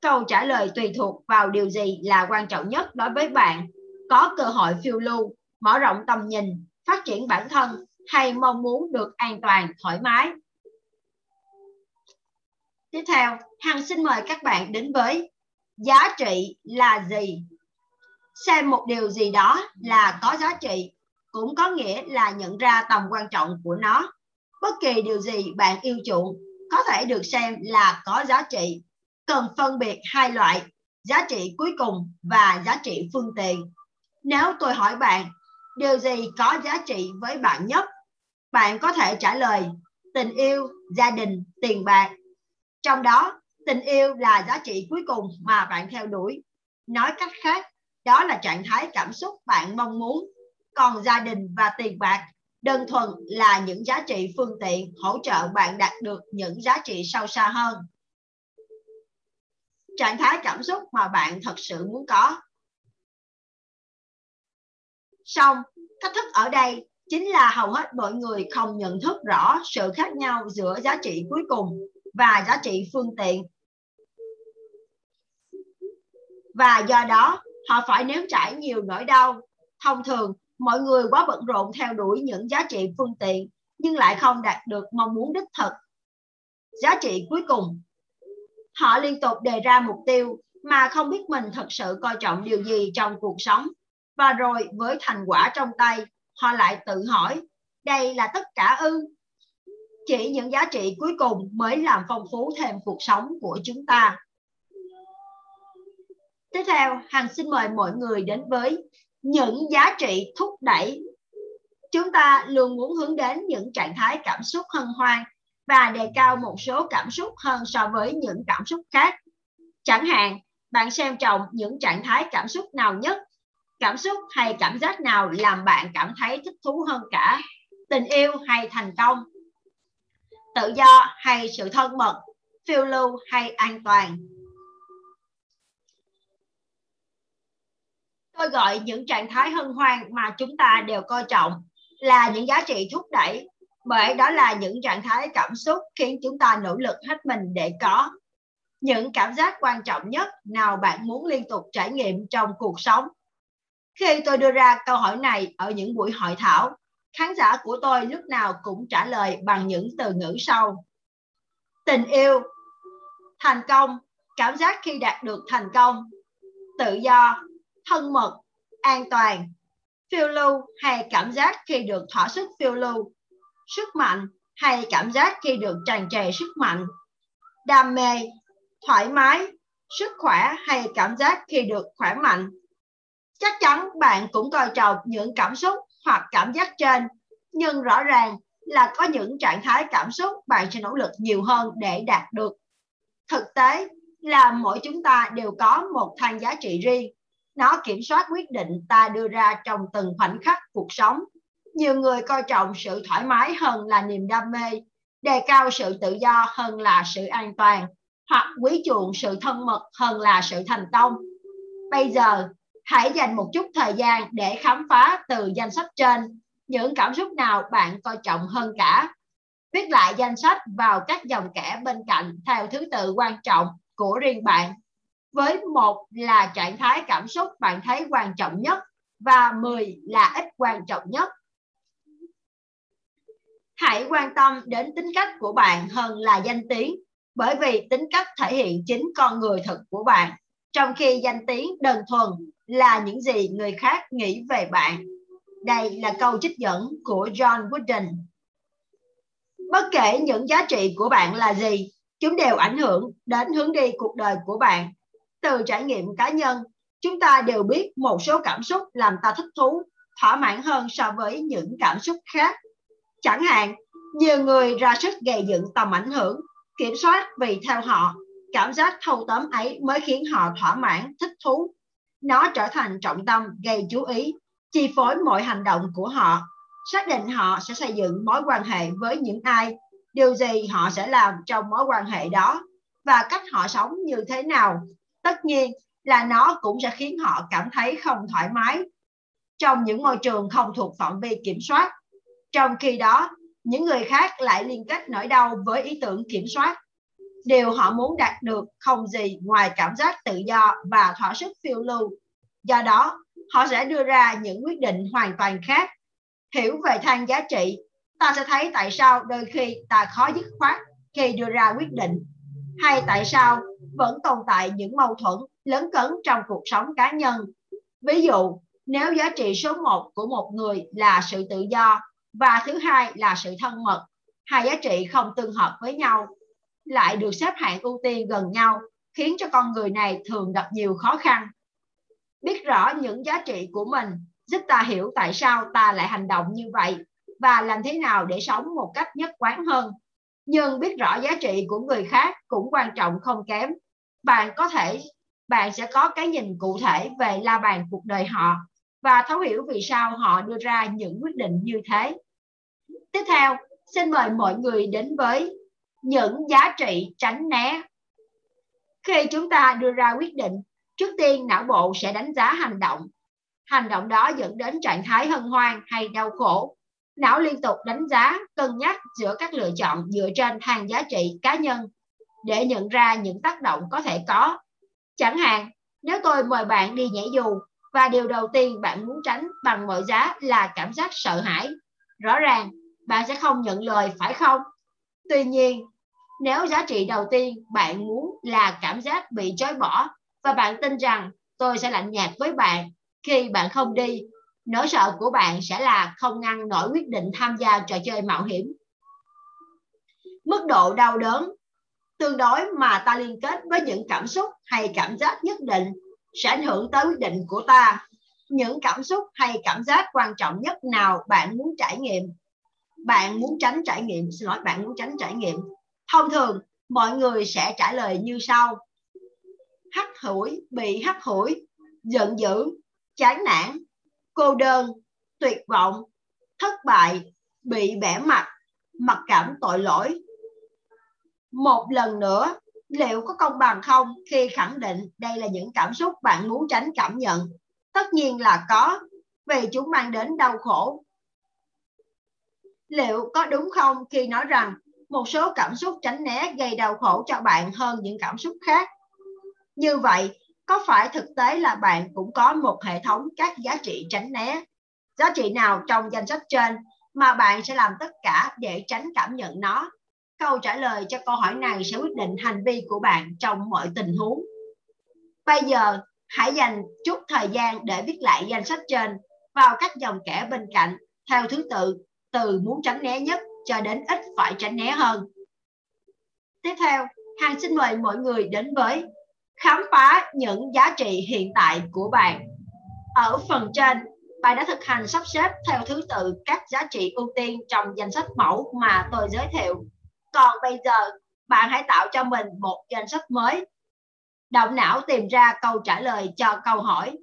Câu trả lời tùy thuộc vào điều gì là quan trọng nhất đối với bạn. Có cơ hội phiêu lưu, mở rộng tầm nhìn, phát triển bản thân hay mong muốn được an toàn, thoải mái. Tiếp theo, Hằng xin mời các bạn đến với giá trị là gì? Xem một điều gì đó là có giá trị cũng có nghĩa là nhận ra tầm quan trọng của nó. Bất kỳ điều gì bạn yêu chuộng có thể được xem là có giá trị cần phân biệt hai loại giá trị cuối cùng và giá trị phương tiện nếu tôi hỏi bạn, điều gì có giá trị với bạn nhất? Bạn có thể trả lời, tình yêu, gia đình, tiền bạc. Trong đó, tình yêu là giá trị cuối cùng mà bạn theo đuổi. Nói cách khác, đó là trạng thái cảm xúc bạn mong muốn. Còn gia đình và tiền bạc đơn thuần là những giá trị phương tiện hỗ trợ bạn đạt được những giá trị sâu xa hơn. Trạng thái cảm xúc mà bạn thật sự muốn có xong cách thức ở đây chính là hầu hết mọi người không nhận thức rõ sự khác nhau giữa giá trị cuối cùng và giá trị phương tiện và do đó họ phải nếm trải nhiều nỗi đau. Thông thường, mọi người quá bận rộn theo đuổi những giá trị phương tiện nhưng lại không đạt được mong muốn đích thực. Giá trị cuối cùng, họ liên tục đề ra mục tiêu mà không biết mình thật sự coi trọng điều gì trong cuộc sống. Và rồi với thành quả trong tay, họ lại tự hỏi, đây là tất cả ư? Chỉ những giá trị cuối cùng mới làm phong phú thêm cuộc sống của chúng ta. Tiếp theo, Hằng xin mời mọi người đến với những giá trị thúc đẩy. Chúng ta luôn muốn hướng đến những trạng thái cảm xúc hân hoan và đề cao một số cảm xúc hơn so với những cảm xúc khác. Chẳng hạn, bạn xem trọng những trạng thái cảm xúc nào nhất? Cảm xúc hay cảm giác nào làm bạn cảm thấy thích thú hơn cả? Tình yêu hay thành công? Tự do hay sự thân mật? Phiêu lưu hay an toàn? Tôi gọi những trạng thái hân hoan mà chúng ta đều coi trọng là những giá trị thúc đẩy, bởi đó là những trạng thái cảm xúc khiến chúng ta nỗ lực hết mình để có những cảm giác quan trọng nhất nào bạn muốn liên tục trải nghiệm trong cuộc sống khi tôi đưa ra câu hỏi này ở những buổi hội thảo khán giả của tôi lúc nào cũng trả lời bằng những từ ngữ sau tình yêu thành công cảm giác khi đạt được thành công tự do thân mật, an toàn, phiêu lưu hay cảm giác khi được thỏa sức phiêu lưu, sức mạnh hay cảm giác khi được tràn trề sức mạnh, đam mê, thoải mái, sức khỏe hay cảm giác khi được khỏe mạnh. Chắc chắn bạn cũng coi trọng những cảm xúc hoặc cảm giác trên, nhưng rõ ràng là có những trạng thái cảm xúc bạn sẽ nỗ lực nhiều hơn để đạt được. Thực tế là mỗi chúng ta đều có một thang giá trị riêng. Nó kiểm soát quyết định ta đưa ra trong từng khoảnh khắc cuộc sống. Nhiều người coi trọng sự thoải mái hơn là niềm đam mê đề cao sự tự do hơn là sự an toàn hoặc quý chuộng sự thân mật hơn là sự thành công. Bây giờ hãy dành một chút thời gian để khám phá từ danh sách trên. Những cảm xúc nào bạn coi trọng hơn cả? Viết lại danh sách vào các dòng kẻ bên cạnh theo thứ tự quan trọng của riêng bạn. Với một là trạng thái cảm xúc bạn thấy quan trọng nhất và 10 là ít quan trọng nhất. Hãy quan tâm đến tính cách của bạn hơn là danh tiếng, bởi vì tính cách thể hiện chính con người thật của bạn. Trong khi danh tiếng đơn thuần là những gì người khác nghĩ về bạn. Đây là câu trích dẫn của John Wooden. Bất kể những giá trị của bạn là gì, chúng đều ảnh hưởng đến hướng đi cuộc đời của bạn từ trải nghiệm cá nhân chúng ta đều biết một số cảm xúc làm ta thích thú thỏa mãn hơn so với những cảm xúc khác chẳng hạn nhiều người ra sức gây dựng tầm ảnh hưởng kiểm soát vì theo họ cảm giác thâu tóm ấy mới khiến họ thỏa mãn thích thú nó trở thành trọng tâm, gây chú ý, chi phối mọi hành động của họ, xác định họ sẽ xây dựng mối quan hệ với những ai. Điều gì họ sẽ làm trong mối quan hệ đó và cách họ sống như thế nào. Tất nhiên là nó cũng sẽ khiến họ cảm thấy không thoải mái trong những môi trường không thuộc phạm vi kiểm soát. Trong khi đó, những người khác lại liên kết nỗi đau với ý tưởng kiểm soát điều họ muốn đạt được không gì ngoài cảm giác tự do và thỏa sức phiêu lưu do đó họ sẽ đưa ra những quyết định hoàn toàn khác hiểu về thang giá trị ta sẽ thấy tại sao đôi khi ta khó dứt khoát khi đưa ra quyết định hay tại sao vẫn tồn tại những mâu thuẫn lớn cấn trong cuộc sống cá nhân. Ví dụ, nếu giá trị số 1 của một người là sự tự do và thứ hai là sự thân mật, hai giá trị không tương hợp với nhau, lại được xếp hạng ưu tiên gần nhau, khiến cho con người này thường gặp nhiều khó khăn. Biết rõ những giá trị của mình giúp ta hiểu tại sao ta lại hành động như vậy và làm thế nào để sống một cách nhất quán hơn. Nhưng biết rõ giá trị của người khác cũng quan trọng không kém. Bạn có thể bạn sẽ có cái nhìn cụ thể về la bàn cuộc đời họ và thấu hiểu vì sao họ đưa ra những quyết định như thế. Tiếp theo xin mời mọi người đến với những giá trị tránh né. Khi chúng ta đưa ra quyết định, trước tiên não bộ sẽ đánh giá hành động. Hành động đó dẫn đến trạng thái hân hoan hay đau khổ. Não liên tục đánh giá, cân nhắc giữa các lựa chọn dựa trên hàng giá trị cá nhân để nhận ra những tác động có thể có. Chẳng hạn, nếu tôi mời bạn đi nhảy dù và điều đầu tiên bạn muốn tránh bằng mọi giá là cảm giác sợ hãi, rõ ràng bạn sẽ không nhận lời, phải không? Tuy nhiên, nếu giá trị đầu tiên bạn muốn là cảm giác bị chối bỏ và bạn tin rằng tôi sẽ lạnh nhạt với bạn khi bạn không đi, nỗi sợ của bạn sẽ là không ngăn nổi quyết định tham gia trò chơi mạo hiểm. Mức độ đau đớn tương đối mà ta liên kết với những cảm xúc hay cảm giác nhất định sẽ ảnh hưởng tới quyết định của ta. Những cảm xúc hay cảm giác quan trọng nhất nào bạn muốn trải nghiệm bạn muốn tránh trải nghiệm, xin lỗi, bạn muốn tránh trải nghiệm. Thông thường, mọi người sẽ trả lời như sau. Hắt hủi, bị hắt hủi, giận dữ, chán nản, cô đơn, tuyệt vọng, thất bại, bị bẻ mặt, mặc cảm tội lỗi. Một lần nữa, liệu có công bằng không khi khẳng định đây là những cảm xúc bạn muốn tránh cảm nhận? Tất nhiên là có, vì chúng mang đến đau khổ liệu có đúng không khi nói rằng một số cảm xúc tránh né gây đau khổ cho bạn hơn những cảm xúc khác? Như vậy, có phải thực tế là bạn cũng có một hệ thống các giá trị tránh né? Giá trị nào trong danh sách trên mà bạn sẽ làm tất cả để tránh cảm nhận nó? Câu trả lời cho câu hỏi này sẽ quyết định hành vi của bạn trong mọi tình huống. Bây giờ, hãy dành chút thời gian để viết lại danh sách trên vào các dòng kẻ bên cạnh theo thứ tự từ muốn tránh né nhất cho đến ít phải tránh né hơn. Tiếp theo, hàng xin mời mọi người đến với khám phá những giá trị hiện tại của bạn. Ở phần trên, bạn đã thực hành sắp xếp theo thứ tự các giá trị ưu tiên trong danh sách mẫu mà tôi giới thiệu. Còn bây giờ, bạn hãy tạo cho mình một danh sách mới. Động não tìm ra câu trả lời cho câu hỏi.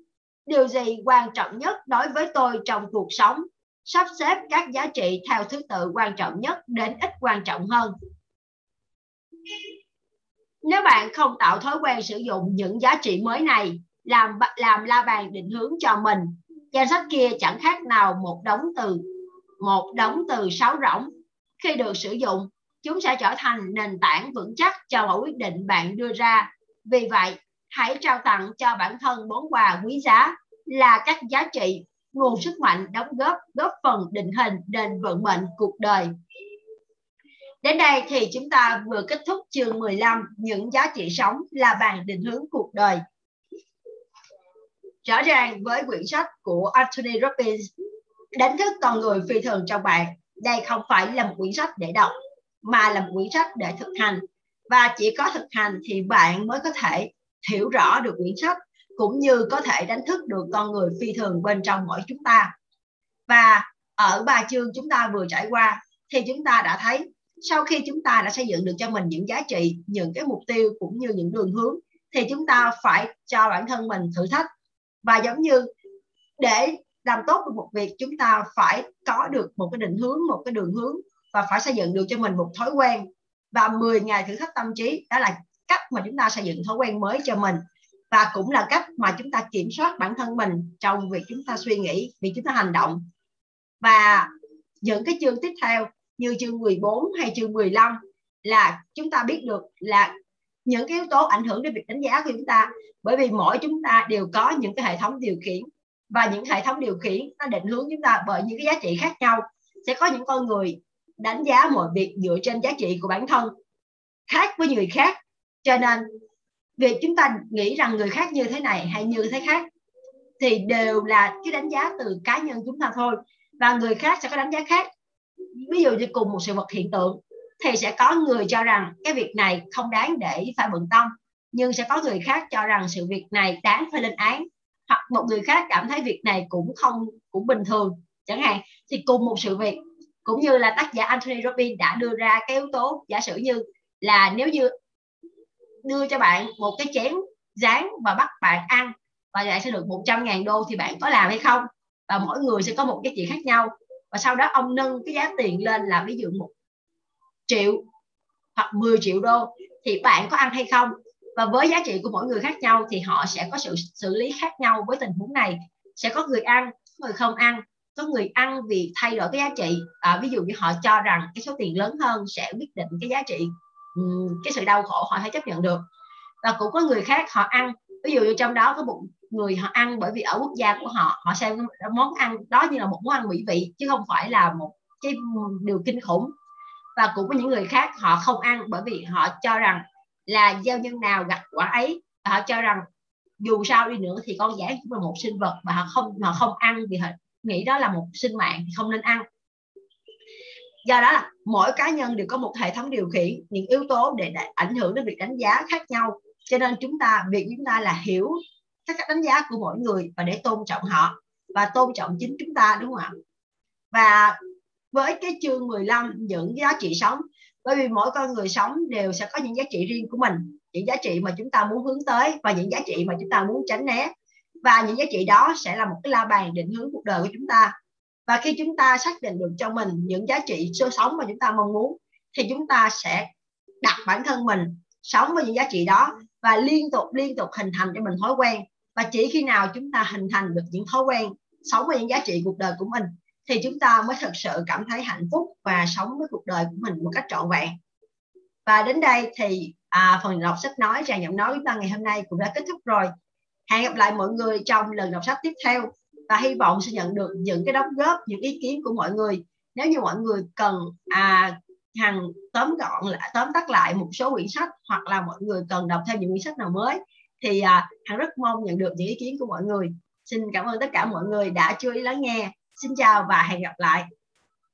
Điều gì quan trọng nhất đối với tôi trong cuộc sống? Sắp xếp các giá trị theo thứ tự quan trọng nhất đến ít quan trọng hơn. Nếu bạn không tạo thói quen sử dụng những giá trị mới này, làm làm la bàn định hướng cho mình, danh sách kia chẳng khác nào một đống từ, một đống từ sáo rỗng. Khi được sử dụng, chúng sẽ trở thành nền tảng vững chắc cho mọi quyết định bạn đưa ra. Vì vậy, hãy trao tặng cho bản thân món quà quý giá là các giá trị nguồn sức mạnh đóng góp góp phần định hình nền vận mệnh cuộc đời. Đến đây thì chúng ta vừa kết thúc chương 15 những giá trị sống là bàn định hướng cuộc đời. Rõ ràng với quyển sách của Anthony Robbins đánh thức con người phi thường trong bạn, đây không phải là một quyển sách để đọc mà là một quyển sách để thực hành. Và chỉ có thực hành thì bạn mới có thể hiểu rõ được quyển sách cũng như có thể đánh thức được con người phi thường bên trong mỗi chúng ta. Và ở ba chương chúng ta vừa trải qua thì chúng ta đã thấy sau khi chúng ta đã xây dựng được cho mình những giá trị, những cái mục tiêu cũng như những đường hướng thì chúng ta phải cho bản thân mình thử thách. Và giống như để làm tốt được một việc, chúng ta phải có được một cái định hướng, một cái đường hướng và phải xây dựng được cho mình một thói quen. Và 10 ngày thử thách tâm trí, đó là cách mà chúng ta xây dựng thói quen mới cho mình và cũng là cách mà chúng ta kiểm soát bản thân mình trong việc chúng ta suy nghĩ việc chúng ta hành động. Và những cái chương tiếp theo như chương 14 hay chương 15 là chúng ta biết được là những cái yếu tố ảnh hưởng đến việc đánh giá của chúng ta. Bởi vì mỗi chúng ta đều có những cái hệ thống điều khiển. Và những hệ thống điều khiển nó định hướng chúng ta bởi những cái giá trị khác nhau. Sẽ có những con người đánh giá mọi việc dựa trên giá trị của bản thân khác với người khác. Cho nên việc chúng ta nghĩ rằng người khác như thế này hay như thế khác thì đều là cái đánh giá từ cá nhân chúng ta thôi. Và người khác sẽ có đánh giá khác. Ví dụ như cùng một sự vật hiện tượng thì sẽ có người cho rằng cái việc này không đáng để phải bận tâm, nhưng sẽ có người khác cho rằng sự việc này đáng phải lên án. Hoặc một người khác cảm thấy việc này cũng không, cũng bình thường, chẳng hạn. Thì cùng một sự việc, cũng như là tác giả Anthony Robbins đã đưa ra cái yếu tố giả sử như là nếu như đưa cho bạn một cái chén rán và bắt bạn ăn và lại sẽ được 100 ngàn đô thì bạn có làm hay không? Và mỗi người sẽ có một cái chuyện khác nhau. Và sau đó ông nâng cái giá tiền lên là ví dụ một triệu hoặc 10 triệu đô thì bạn có ăn hay không? Và với giá trị của mỗi người khác nhau thì họ sẽ có sự xử lý khác nhau với tình huống này. Sẽ có người ăn có người không ăn. Có người ăn vì thay đổi cái giá trị. À, ví dụ như họ cho rằng cái số tiền lớn hơn sẽ quyết định cái giá trị Ừ, cái sự đau khổ họ phải chấp nhận được. Và cũng có người khác họ ăn, ví dụ như trong đó có một người họ ăn bởi vì ở quốc gia của họ họ xem món ăn đó như là một món ăn mỹ vị, chứ không phải là một cái điều kinh khủng. Và cũng có những người khác họ không ăn bởi vì họ cho rằng là gieo nhân nào gặt quả ấy, và họ cho rằng dù sao đi nữa thì con giải cũng là một sinh vật, và họ không họ không ăn vì họ nghĩ đó là một sinh mạng thì không nên ăn do đó là mỗi cá nhân đều có một hệ thống điều khiển, những yếu tố để ảnh hưởng đến việc đánh giá khác nhau. Cho nên chúng ta, việc chúng ta là hiểu các cách đánh giá của mỗi người và để tôn trọng họ và tôn trọng chính chúng ta, đúng không ạ? Và với cái chương 15 những giá trị sống, bởi vì mỗi con người sống đều sẽ có những giá trị riêng của mình, những giá trị mà chúng ta muốn hướng tới và những giá trị mà chúng ta muốn tránh né. Và những giá trị đó sẽ là một cái la bàn định hướng cuộc đời của chúng ta và khi chúng ta xác định được cho mình những giá trị số sống mà chúng ta mong muốn thì chúng ta sẽ đặt bản thân mình sống với những giá trị đó và liên tục liên tục hình thành cho mình thói quen. Và chỉ khi nào chúng ta hình thành được những thói quen sống với những giá trị cuộc đời của mình thì chúng ta mới thực sự cảm thấy hạnh phúc và sống với cuộc đời của mình một cách trọn vẹn. Và đến đây thì à, phần đọc sách nói tràn giọng nói chúng ta ngày hôm nay cũng đã kết thúc rồi. Hẹn gặp lại mọi người trong lần đọc sách tiếp theo và hy vọng sẽ nhận được những cái đóng góp những ý kiến của mọi người. Nếu như mọi người cần à, hằng tóm gọn lại tóm tắt lại một số quyển sách hoặc là mọi người cần đọc thêm những quyển sách nào mới thì à, hằng rất mong nhận được những ý kiến của mọi người. Xin cảm ơn tất cả mọi người đã chú ý lắng nghe. Xin chào và hẹn gặp lại.